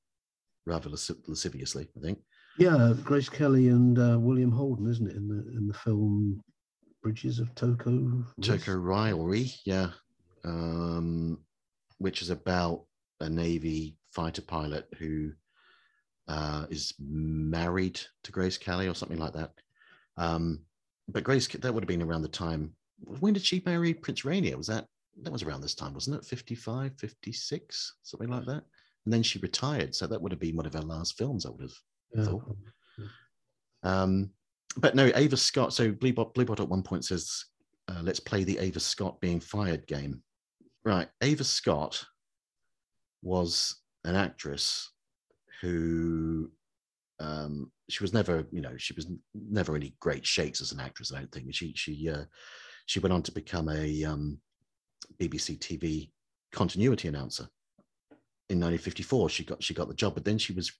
rather lasci- lasciviously, I think. Yeah, Grace Kelly and uh, William Holden, isn't it, in the in the film Bridges of Toko? Toko Riley, yeah, um, which is about a Navy fighter pilot who uh, is married to Grace Kelly or something like that. Um, but Grace, that would have been around the time. When did she marry Prince Rainier? Was that that was around this time, wasn't it? 55, 56, something like that. And then she retired, so that would have been one of her last films. I would have Yeah. thought. Um, but no, Ava Scott. So Bluebot, Bluebot at one point says, uh, "Let's play the Ava Scott being fired game." Right, Ava Scott was an actress who um, she was never, you know, she was never any great shakes as an actress. I don't think she she uh, she went on to become a um, BBC TV continuity announcer. In 1954, she got she got the job, but then she was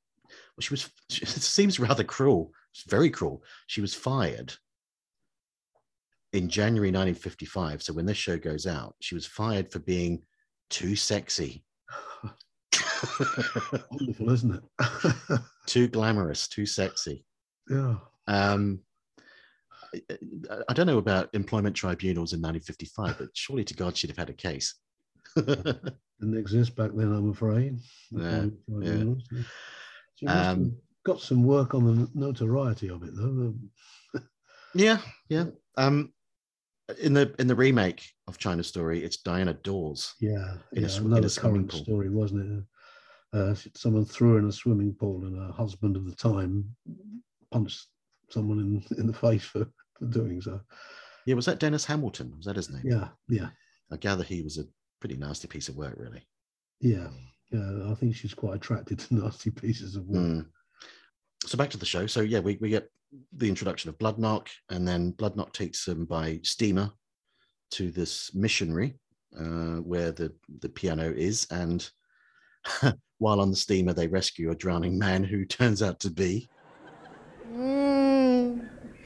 well, she was it seems rather cruel it's very cruel she was fired in january 1955 so when this show goes out she was fired for being too sexy Wonderful, isn't it? too glamorous too sexy yeah. um I- I- I don't know about employment tribunals in 1955, but surely to God she'd have had a case. Didn't exist back then, I'm afraid. Yeah, yeah. She must have Um, got some work on the notoriety of it, though. yeah, yeah. Um, in the in the remake of China Story, it's Diana Dors. Yeah, In a yeah, sw- in a swimming current pool. story, wasn't it? Uh, someone threw her in a swimming pool, and her husband of the time punched someone in, in the face for, for doing so. Yeah, was that Dennis Hamilton? Was that his name? Yeah, yeah, I gather he was a pretty nasty piece of work, really. yeah, yeah. I think she's quite attracted to nasty pieces of work. Mm. So back to the show. So yeah, we, we get the introduction of Bloodnok, and then Bloodnok takes them by steamer to this missionary uh, where the, the piano is. And while on the steamer, they rescue a drowning man who turns out to be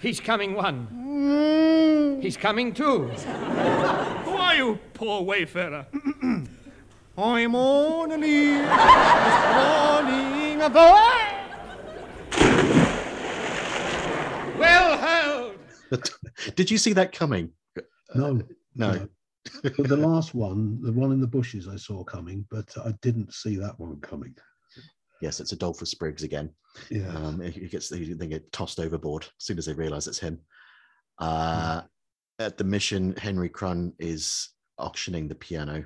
He's coming one. He's coming two. Who are you, poor wayfarer? I'm on an ear, calling a boy. Well held. Did you see that coming? No, No. But the last one, the one in the bushes, I saw coming, but I didn't see that one coming. Yes, it's Adolphus Spriggs again. Yeah, Um, he gets they they get tossed overboard as soon as they realize it's him. Uh, At the mission, Henry Crun is auctioning the piano.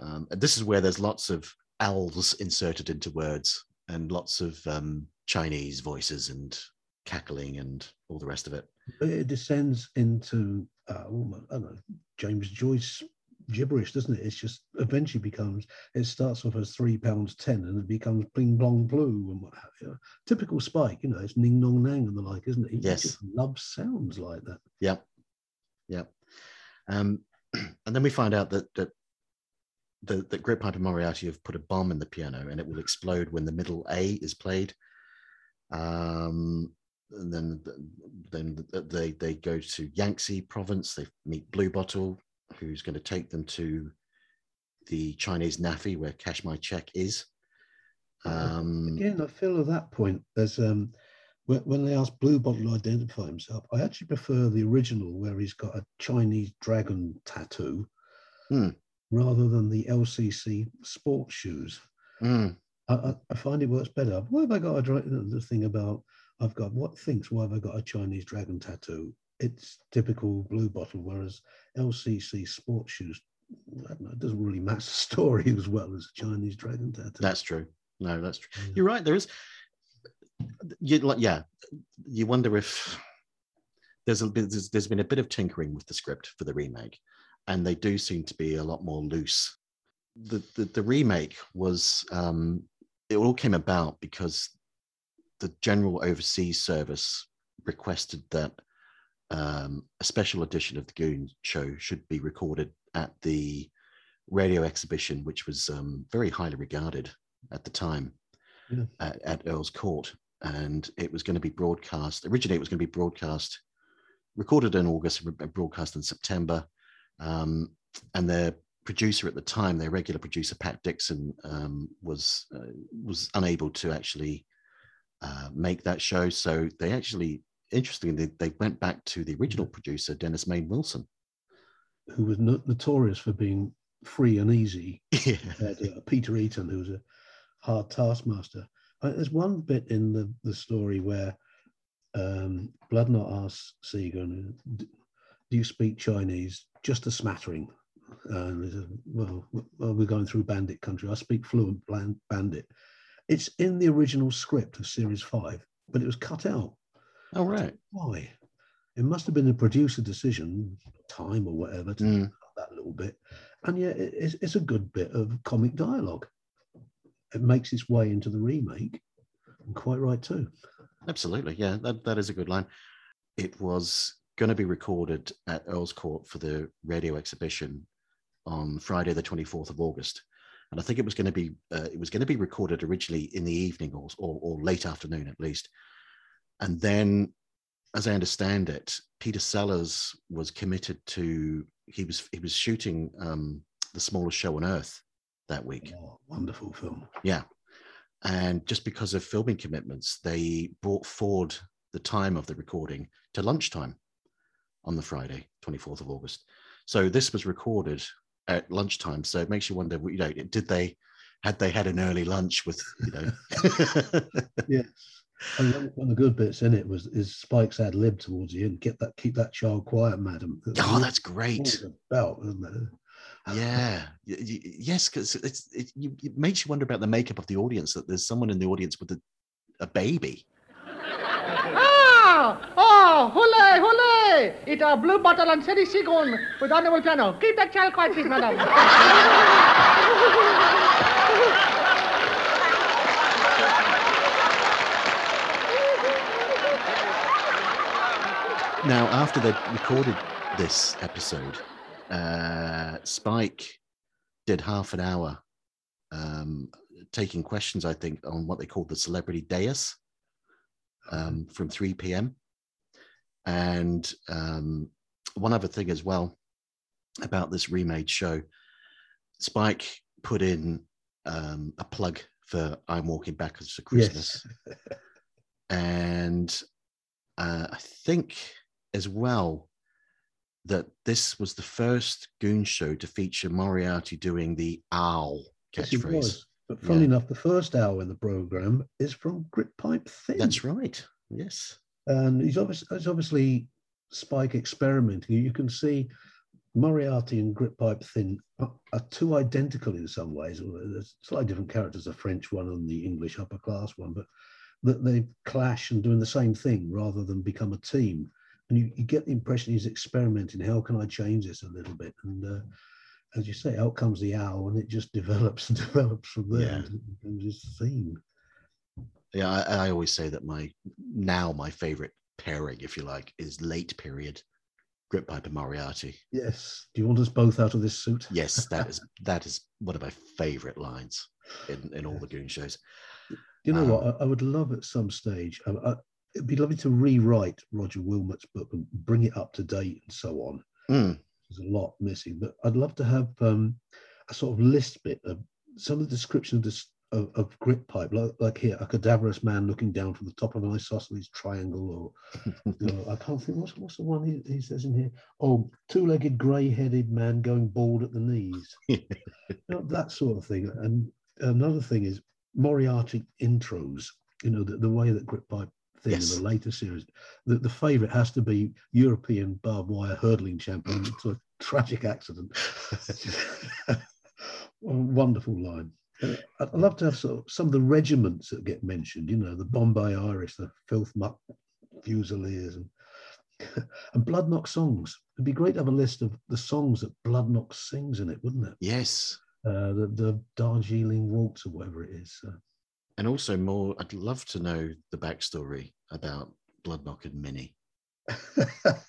Um, and this is where there's lots of owls inserted into words and lots of um, Chinese voices and cackling and all the rest of it. it descends into uh, I don't know James Joyce gibberish, doesn't it? It's just eventually becomes. It starts off as three pounds ten, and it becomes bling blong blue and what have you. Typical Spike, you know, it's ning nong nang and the like, isn't it? He Yes. just loves sounds like that. Yeah. Yeah. Um, and then we find out that that the, that Grip Piper Moriarty have put a bomb in the piano and it will explode when the middle A is played. Um, and then then they they go to Yangtze province. They meet Bluebottle, who's going to take them to the Chinese NAAFI where Cash My Check is. Um, Again, I feel at that point there's um when, when they ask Bluebottle to identify himself, I actually prefer the original where he's got a Chinese dragon tattoo Hmm. Rather than the LCC sports shoes. mm, I, I, find it works better. Why have I got a the thing about I've got what thinks why have I got a Chinese dragon tattoo? It's typical blue bottle, whereas LCC sports shoes. Know, it doesn't really match the story as well as a Chinese dragon tattoo. That's true. No, that's true. Yeah. You're right. There is. You like, yeah. You wonder if there's a there's, there's been a bit of tinkering with the script for the remake, and they do seem to be a lot more loose. The the, the remake was um, it all came about because the General Overseas Service requested that um, a special edition of the Goon show should be recorded at the radio exhibition, which was um, very highly regarded at the time Yeah. at, at Earl's Court. And it was going to be broadcast. Originally, it was going to be broadcast, recorded in August, broadcast in September. Um, and their producer at the time, their regular producer Pat Dixon, um, was uh, was unable to actually uh, make that show. So they actually, interestingly, they, they went back to the original producer Dennis Main Wilson. Who was no- notorious for being free and easy. yeah. to Peter Eton, who was a hard taskmaster. Uh, There's one bit in the, the story where um, Bloodnok asks Seagoon, "D- "Do you speak Chinese?" Just a smattering. And says, well, we're going through bandit country. I speak fluent bland bandit. It's in the original script of series five, but it was cut out. All right. Why? It must have been a producer decision, time or whatever, to Mm. cut that little bit. And yet, it- it's, it's a good bit of comic dialogue. It makes its way into the remake, and quite right too. Absolutely. Yeah, that, that is a good line. It was going to be recorded at Earl's Court for the radio exhibition on Friday, the 24th of August. And I think it was going to be uh, it was going to be recorded originally in the evening or, or, or late afternoon at least. And then, as I understand it, Peter Sellers was committed to he was he was shooting um, the smallest show on earth that week. Oh, wonderful film. Yeah. And just because of filming commitments, they brought forward the time of the recording to lunchtime on the Friday, 24th of August. So this was recorded at lunchtime. So it makes you wonder, you know, did they, had they had an early lunch with, you know, Yes. And one, one of the good bits in it was is Spike's ad lib towards the end. Get that, keep that child quiet, madam. oh, that's great. about, isn't it? Yeah. Yes, because it's, it, it makes you wonder about the makeup of the audience, that there's someone in the audience with a, a baby. Oh, hooray, hooray! It's a blue bottle and City Seagoon with honorable piano. Keep that child quiet, please, madam. Now, after they recorded this episode, uh, Spike did half an hour um, taking questions, I think, on what they called the celebrity dais um, from 3 p.m. And um, one other thing as well about this remade show, Spike put in um, a plug for I'm Walking Backwards for Christmas. and uh, I think as well that this was the first Goon show to feature Moriarty doing the owl catchphrase. was. But funny Yeah. enough, the first hour in the program is from Grytpype-Thynne. That's right. Yes. and he's obviously, he's obviously Spike experimenting. You can see Moriarty and Grytpype-Thynne are, are two identical in some ways. There's slightly different characters, the French one and the English upper class one, but that they clash and doing the same thing rather than become a team. And you, you get the impression he's experimenting. How can I change this a little bit? And uh, as you say, out comes the owl, and it just develops and develops from there. Yeah. and It becomes his theme. Yeah, I, I always say that my now my favorite pairing, if you like, is late period Grytpype and Moriarty. Yes. Do you want us both out of this suit? Yes, that is that is one of my favorite lines in, in all the Goon shows. You know Um, what? I, I would love at some stage. I, I, it'd be lovely to rewrite Roger Wilmut's book and bring it up to date and so on. Mm, There's a lot missing, but I'd love to have um, a sort of list bit of some of the description of this of, of Grytpype, like, like here, a cadaverous man looking down from the top of an isosceles triangle, or you know, I can't think what's what's the one he, he says in here. Oh, two-legged, grey-headed man going bald at the knees. you know, that sort of thing. And another thing is Moriarty intros. You know, the, the way that Grytpype thing Yes. in the later series. The, the favourite has to be European barbed wire hurdling champion to a tragic accident. Wonderful line. Uh, I'd love to have sort of some of the regiments that get mentioned. You know, the Bombay Irish, the Filth Muck Fusiliers, and and Bloodnok songs. It'd be great to have a list of the songs that Bloodnok sings in it, wouldn't it? Yes. Uh, the the Darjeeling Waltz or whatever it is. Uh, And also more, I'd love to know the backstory about Bloodnok and Minnie.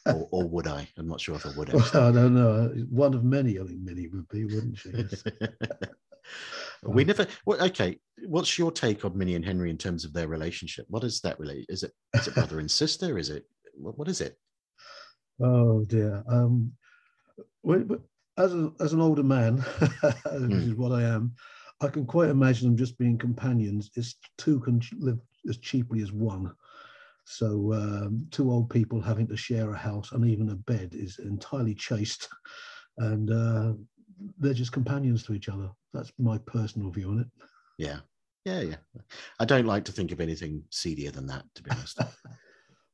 or, or would I? I'm not sure if I would. well. I don't know. One of many, I think Minnie would be, wouldn't she? We never. Well, okay. What's your take on Minnie and Henry in terms of their relationship? What is that relate? Is it is it brother and sister? Is it what, what is it? Oh dear. Um, well, but as a, as an older man, which is what I am, I can quite imagine them just being companions. It's two can live as cheaply as one. So um, two old people having to share a house and even a bed is entirely chaste, and uh, they're just companions to each other. That's my personal view on it. Yeah, yeah, yeah. I don't like to think of anything seedier than that, to be honest.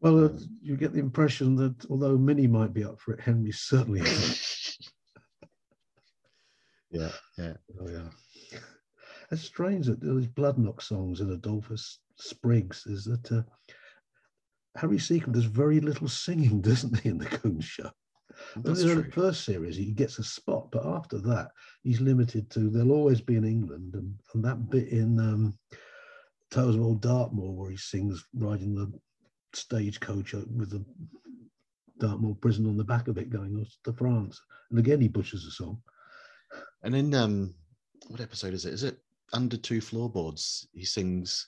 Well, uh, Um, you get the impression that although Minnie might be up for it, Henry certainly isn't. yeah, yeah. Oh yeah. It's strange that these Bloodnok songs in Adolphus Spriggs is that uh, Harry Secombe does very little singing, doesn't he, in the Goon Show? That's in the first series, he gets a spot, but after that, he's limited to they'll always be in England, and, and that bit in um, Tales of Old Dartmoor where he sings riding the stagecoach with the Dartmoor prison on the back of it going off to France, and again he butchers a song. And in um, what episode is it? Is it Under Two Floorboards? He sings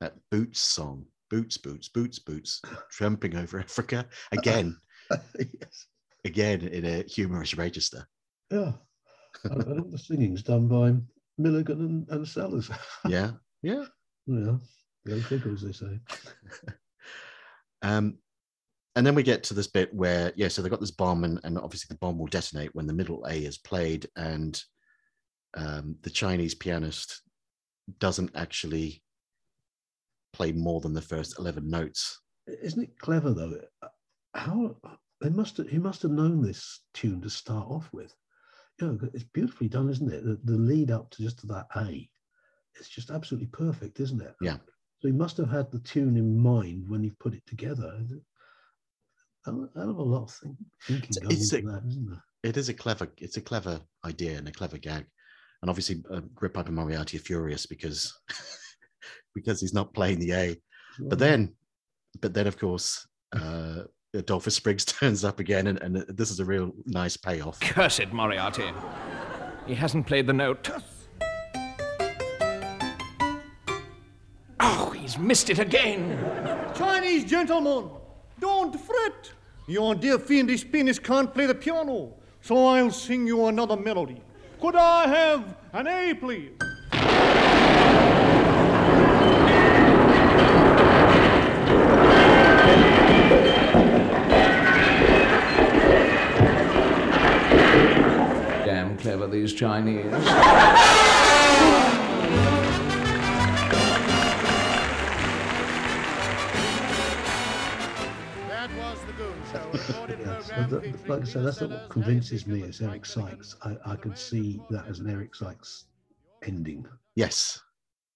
that Boots song. Boots, boots, boots, boots, tramping over Africa again, yes. again in a humorous register. Yeah. and, all the singing's done by Milligan and, and Sellers. Yeah, yeah. yeah. Go figure, as they say. Um, and then we get to this bit where, yeah, so they've got this bomb, and, and obviously the bomb will detonate when the middle A is played, and um, the Chinese pianist doesn't actually play more than the first 11 notes. Isn't it clever though? How they must have, he must have known this tune to start off with. You know, it's beautifully done, isn't it? The, the lead up to just to that A, it's just absolutely perfect, isn't it? Yeah. So he must have had the tune in mind when he put it together. I have a lot of think, thinking It's- going it's into a- that, isn't there? It is a clever, it's a clever idea and a clever gag. And obviously, uh, Grytpype and Moriarty are furious because because he's not playing the A. But then, but then, of course, uh, Adolphus Spriggs turns up again, and, and this is a real nice payoff. Cursed Moriarty. He hasn't played the note. Oh, he's missed it again. Chinese gentlemen, don't fret. Your dear fiendish penis can't play the piano, so I'll sing you another melody. Could I have an A, please? Damn clever, these Chinese. Yes, program the- like I said, that's not what convinces me. It's Eric. Sykes. I, I could see that as an Eric Sykes ending. Yes,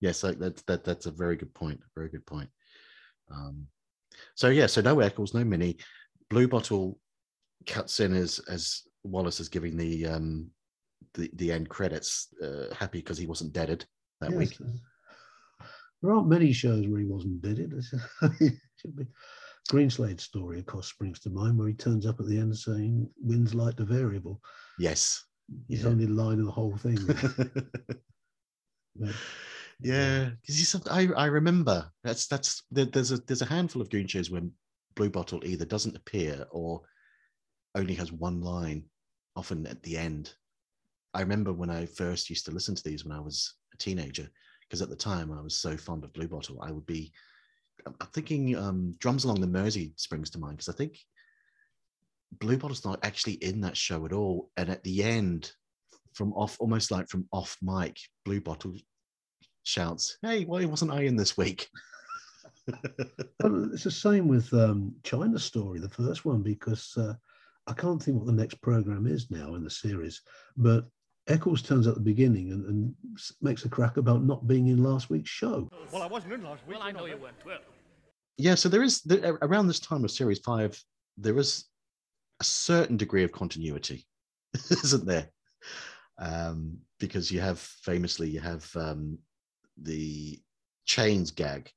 yes, that, that, that that's a very good point. Very good point. Um, so yeah, so no Eccles, no Mini. Bluebottle cuts in as as Wallace is giving the um the the end credits. Uh, happy because he wasn't deaded that Yes, week. There aren't many shows where he wasn't deaded. Greenslade's story, of course, springs to mind, where he turns up at the end saying, "Winds like the variable." Yes. His Yeah. only line of the whole thing. Yeah, because you said I, I remember that's that's there, there's a there's a handful of goon shows when Bluebottle either doesn't appear or only has one line, often at the end. I remember when I first used to listen to these when I was a teenager, because at the time I was so fond of Bluebottle, I would be. I'm thinking um, drums along the Mersey springs to mind because I think Bluebottle's not actually in that show at all, and at the end, from off almost like from off mic, Bluebottle shouts, "Hey, why wasn't I in this week?" Well, it's the same with um, China Story, the first one, because uh, I can't think what the next program is now in the series. But Eccles turns up at the beginning and, and makes a crack about not being in last week's show. Well, I wasn't in last week. Well, I know you weren't. Well, Yeah, so there is there, around this time of series five, there is a certain degree of continuity, isn't there? Um, because you have famously you have um, the chains gag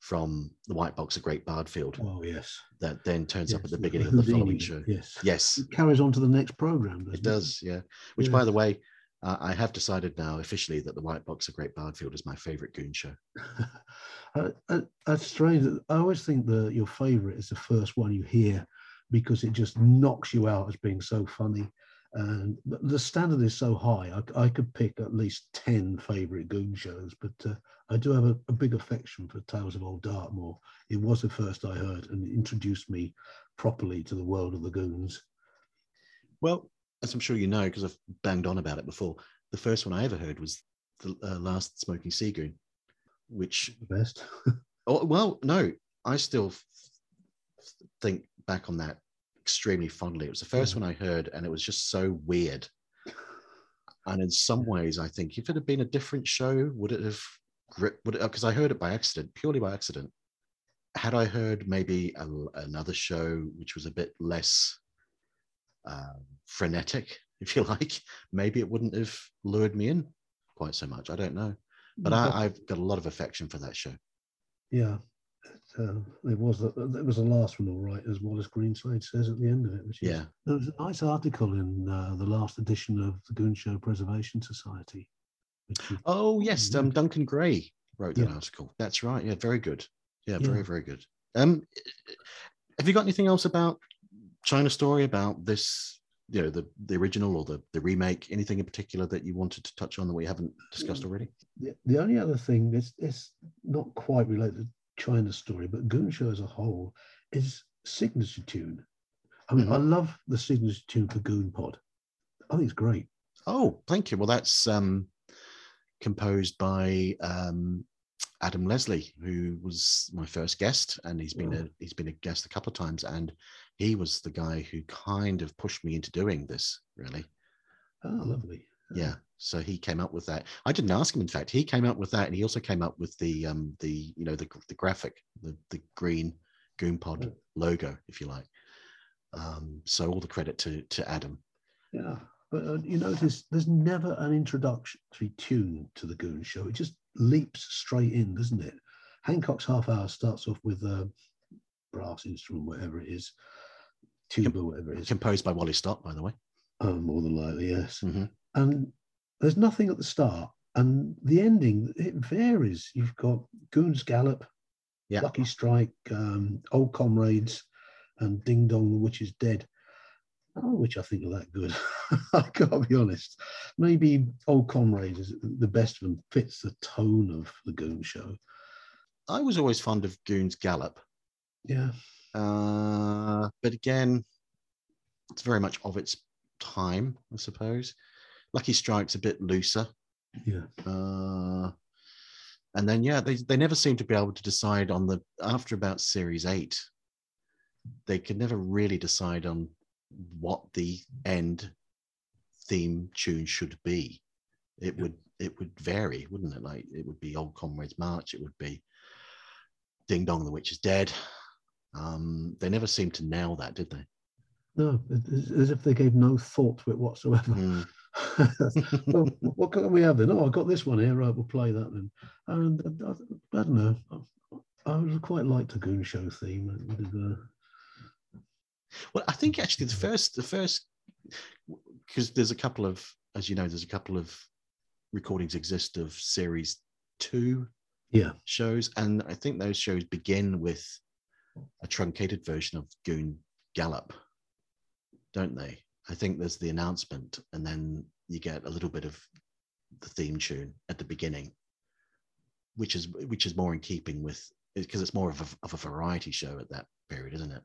from the White Box of Great Bardfield Oh yes, that then turns up at the beginning of the Houdini, following show. Yes, Yes, it carries on to the next program. Doesn't it does. Yeah. Which, Yeah. by the way, uh, I have decided now officially that the White Box of Great Bardfield is my favorite goon show. Uh, uh, that's strange. I always think that your favourite is the first one you hear because it just knocks you out as being so funny. And the- the standard is so high. I, I could pick at least ten favourite Goon shows, but uh, I do have a, a big affection for Tales of Old Dartmoor. It was the first I heard, and it introduced me properly to the world of the Goons. Well, as I'm sure you know, because I've banged on about it before, the first one I ever heard was the uh, last Smoking Seagoon, which, The best. oh, well, no, I still f- think back on that extremely fondly. It was the 1st Mhm. one I heard, and it was just so weird. And in some ways, I think if it had been a different show, would it have gripped? Would it? Because I heard it by accident, purely by accident. Had I heard maybe a, another show which was a bit less um, frenetic, if you like, maybe it wouldn't have lured me in quite so much. I don't know, but I, I've got a lot of affection for that show. Yeah, it, uh, it was the, it was the last one, all right, as Wallace Greenslade says at the end of it. Which is, Yeah. there was a nice article in uh, the last edition of the Goon Show Preservation Society. Oh yes, um, Duncan Gray wrote that Yeah. article. That's right. Yeah, very good. Yeah, Yeah. very very good. Um, have you got anything else about China Story about this? You know, the the original or the the remake? Anything in particular that you wanted to touch on that we haven't discussed already? the, the only other thing is it's not quite related to China Story, but Goon Show as a whole is signature tune. I mean, I love the signature tune for Goonpod. I think it's great. Oh, thank you. Well, that's um, composed by um, Adam Leslie, who was my first guest, and he's been a he's been a guest a couple of times, and he was the guy who kind of pushed me into doing this. Really, Oh, lovely. yeah. So he came up with that. I didn't ask him. In fact, he came up with that, and he also came up with the um, the you know the the graphic, the the green Goonpod Oh. logo, if you like. Um, so all the credit to to Adam. Yeah, but uh, you notice there's never an introductory tune to the Goon Show. It just leaps straight in, doesn't it? Hancock's half hour starts off with a brass instrument, whatever it is, tuba, whatever it is. Composed by Wally Stott, by the way. Oh, more than likely, yes. Mhm. And there's nothing at the start, and the ending it varies. You've got Goon's Gallop, Yeah. Lucky Strike, um, Old Comrades, and Ding Dong, the Witch is Dead. None of which I think are that good. I gotta be honest. Maybe Old Comrades is the best of them, fits the tone of the Goon Show. I was always fond of Goon's Gallop, Yeah, uh, but again, it's very much of its time, I suppose. Lucky Strike's a bit looser, yeah. uh, and then yeah, they they never seem to be able to decide on the after about series eight. They could never really decide on what the end theme tune should be. It would it would vary, wouldn't it? Like it would be Old Comrades March, it would be Ding Dong, the Witch is Dead. Um, they never seemed to nail that, did they? No, as if they gave no thought to it whatsoever. Mm. well, what can we have then? Oh, I got this one here. Right, we'll play that then. And uh, I, I don't know. I, I quite like the Goon Show theme. Uh, Well, I think actually the first, the first, because there's a couple of, as you know, there's a couple of recordings exist of series two yeah, shows, and I think those shows begin with a truncated version of Goon Gallop, don't they? I think there's the announcement, and then you get a little bit of the theme tune at the beginning, which is which is more in keeping with because it's more of a, of a variety show at that period, isn't it?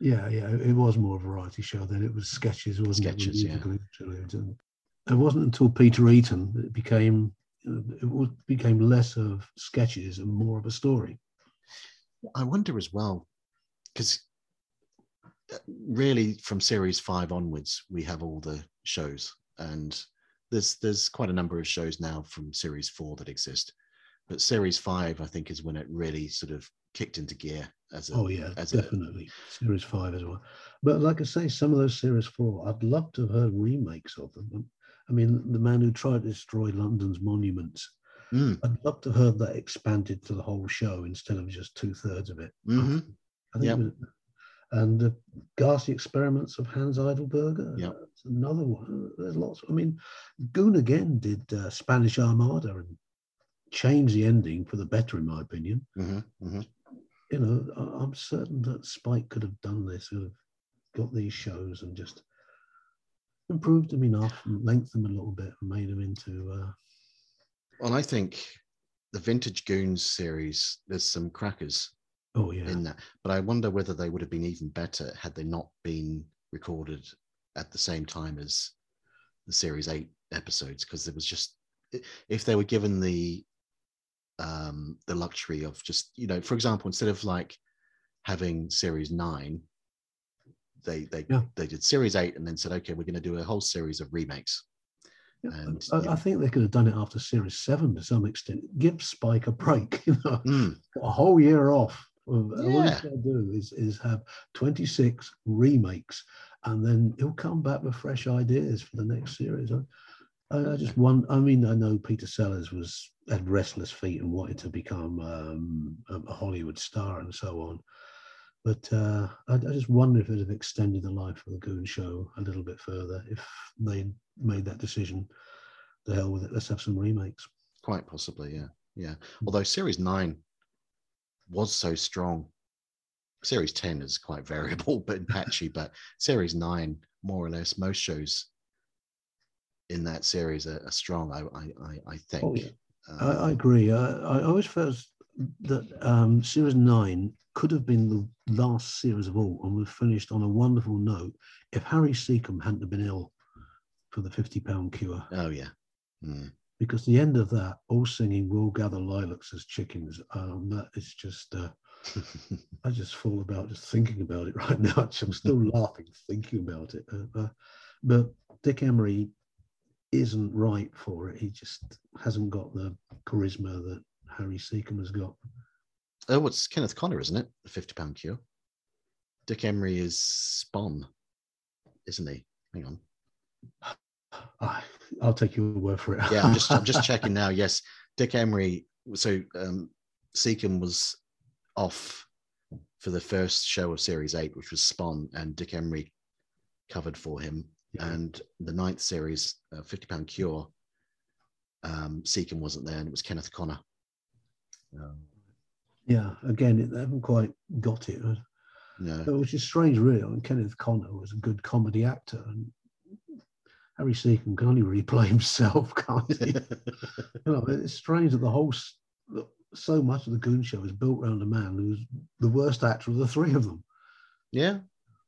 yeah, yeah. It was more a variety show then. It was sketches, wasn't it? Sketches, yeah. It wasn't until Peter Eton that it became it became less of sketches and more of a story. I wonder as well, because uh, really from series five onwards, we have all the shows, and there's there's quite a number of shows now from series four that exist, but series five, I think, is when it really sort of kicked into gear as a, Oh yeah, as a, definitely. Series five as well. But like I say, some of those series four, I'd love to have heard remakes of them. I mean, the man who tried to destroy London's monuments. Mm. I'd love to have heard that expanded to the whole show instead of just two thirds of it. Mhm. I think Yep. it was- and the Ghastly Experiments of Hans Eidelburger. That's another one. There's lots. I mean, Goon again did uh, Spanish Armada and changed the ending for the better, in my opinion. Mhm, mhm. You know, I, I'm certain that Spike could have done this, could have got these shows and just improved them enough, and lengthened them a little bit, and made them into. Uh, Well, I think the Vintage Goons series, there's some crackers oh yeah, in that, but I wonder whether they would have been even better had they not been recorded at the same time as the series eight episodes, because there was just if they were given the um the luxury of just you know for example instead of like having series nine they they Yeah. they did series eight and then said okay we're going to do a whole series of remakes and I, you I think they could have done it after Series Seven to some extent. Give Spike a break, you know. Mm, a whole year off. Of, All Yeah. he's got to do is, is have 26 remakes and then he'll come back with fresh ideas for the next series. I, I, just want, I mean, I know Peter Sellers was had restless feet and wanted to become um, a Hollywood star and so on. But uh, I, I just wonder if it would have extended the life of the Goon Show a little bit further if they made that decision. The hell with it, let's have some remakes. quite possibly yeah yeah although series nine was so strong series 10 is quite variable but patchy but series 9 more or less most shows in that series are, are strong i i i, I think Oh, yeah. Um, I, I agree. I, I always felt that um, Series 9 could have been the last series of all and we've finished on a wonderful note if Harry Secombe hadn't been ill for the £50 cure. oh yeah Mm. Because the end of that, all singing We'll Gather Lilacs as Chickens, um, that is just, uh, I just fall about just thinking about it right now. I'm still laughing thinking about it. Uh, uh, but Dick Emery isn't right for it. He just hasn't got the charisma that Harry Secombe has got. Oh it's kenneth connor isn't it? The 50 pound cure. Dick emery is spon isn't he? Hang on. I'll take your word for it. yeah i'm just i'm just checking now. Yes dick emery so um secombe was off for the first show of series 8 which was spon and dick emery covered for him. Yeah. and the ninth series uh, 50 pound cure um secombe wasn't there and it was kenneth connor. Um, yeah, again, they haven't quite got it, uh, no which is strange, really. I mean, Kenneth Connor was a good comedy actor, and Harry Secombe can only really play himself, can't he? you know, it's strange that the whole, so much of the Goon Show is built around a man who's the worst actor of the three of them. yeah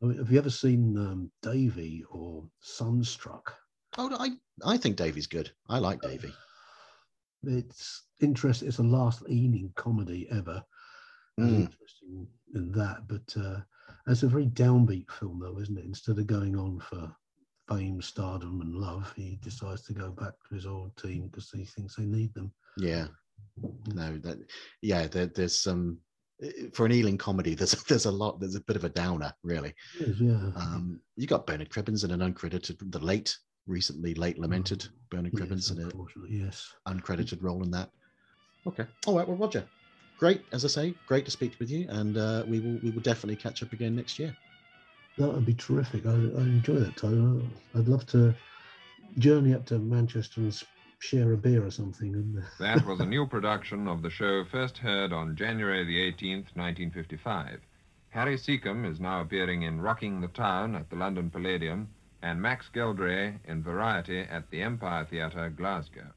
I mean, have you ever seen um, Davy or Sunstruck? oh i i think davy's good i like davy It's interesting. It's the last Ealing comedy ever. Mm. interesting in that, but uh, it's a very downbeat film, though, isn't it? Instead of going on for fame, stardom, and love, he decides to go back to his old team because he thinks they need them. Yeah. No, that yeah, there, there's some for an Ealing comedy, there's there's a lot, there's a bit of a downer, really. Is, yeah. Um, you got Bernard Cribbins in an uncredited, the late, recently late lamented Bernard Yes, Cribbins in an yes. uncredited role in that. Okay. All right. Well, Roger, great. As I say, great to speak with you, and uh, we will we will definitely catch up again next year. That would be terrific. I, I enjoy that, Tyler. I'd love to journey up to Manchester and share a beer or something. That was a new production of the show first heard on January the 18th, 1955. Harry Secombe is now appearing in Rocking the Town at the London Palladium and Max Geldray in Variety at the Empire Theatre, Glasgow.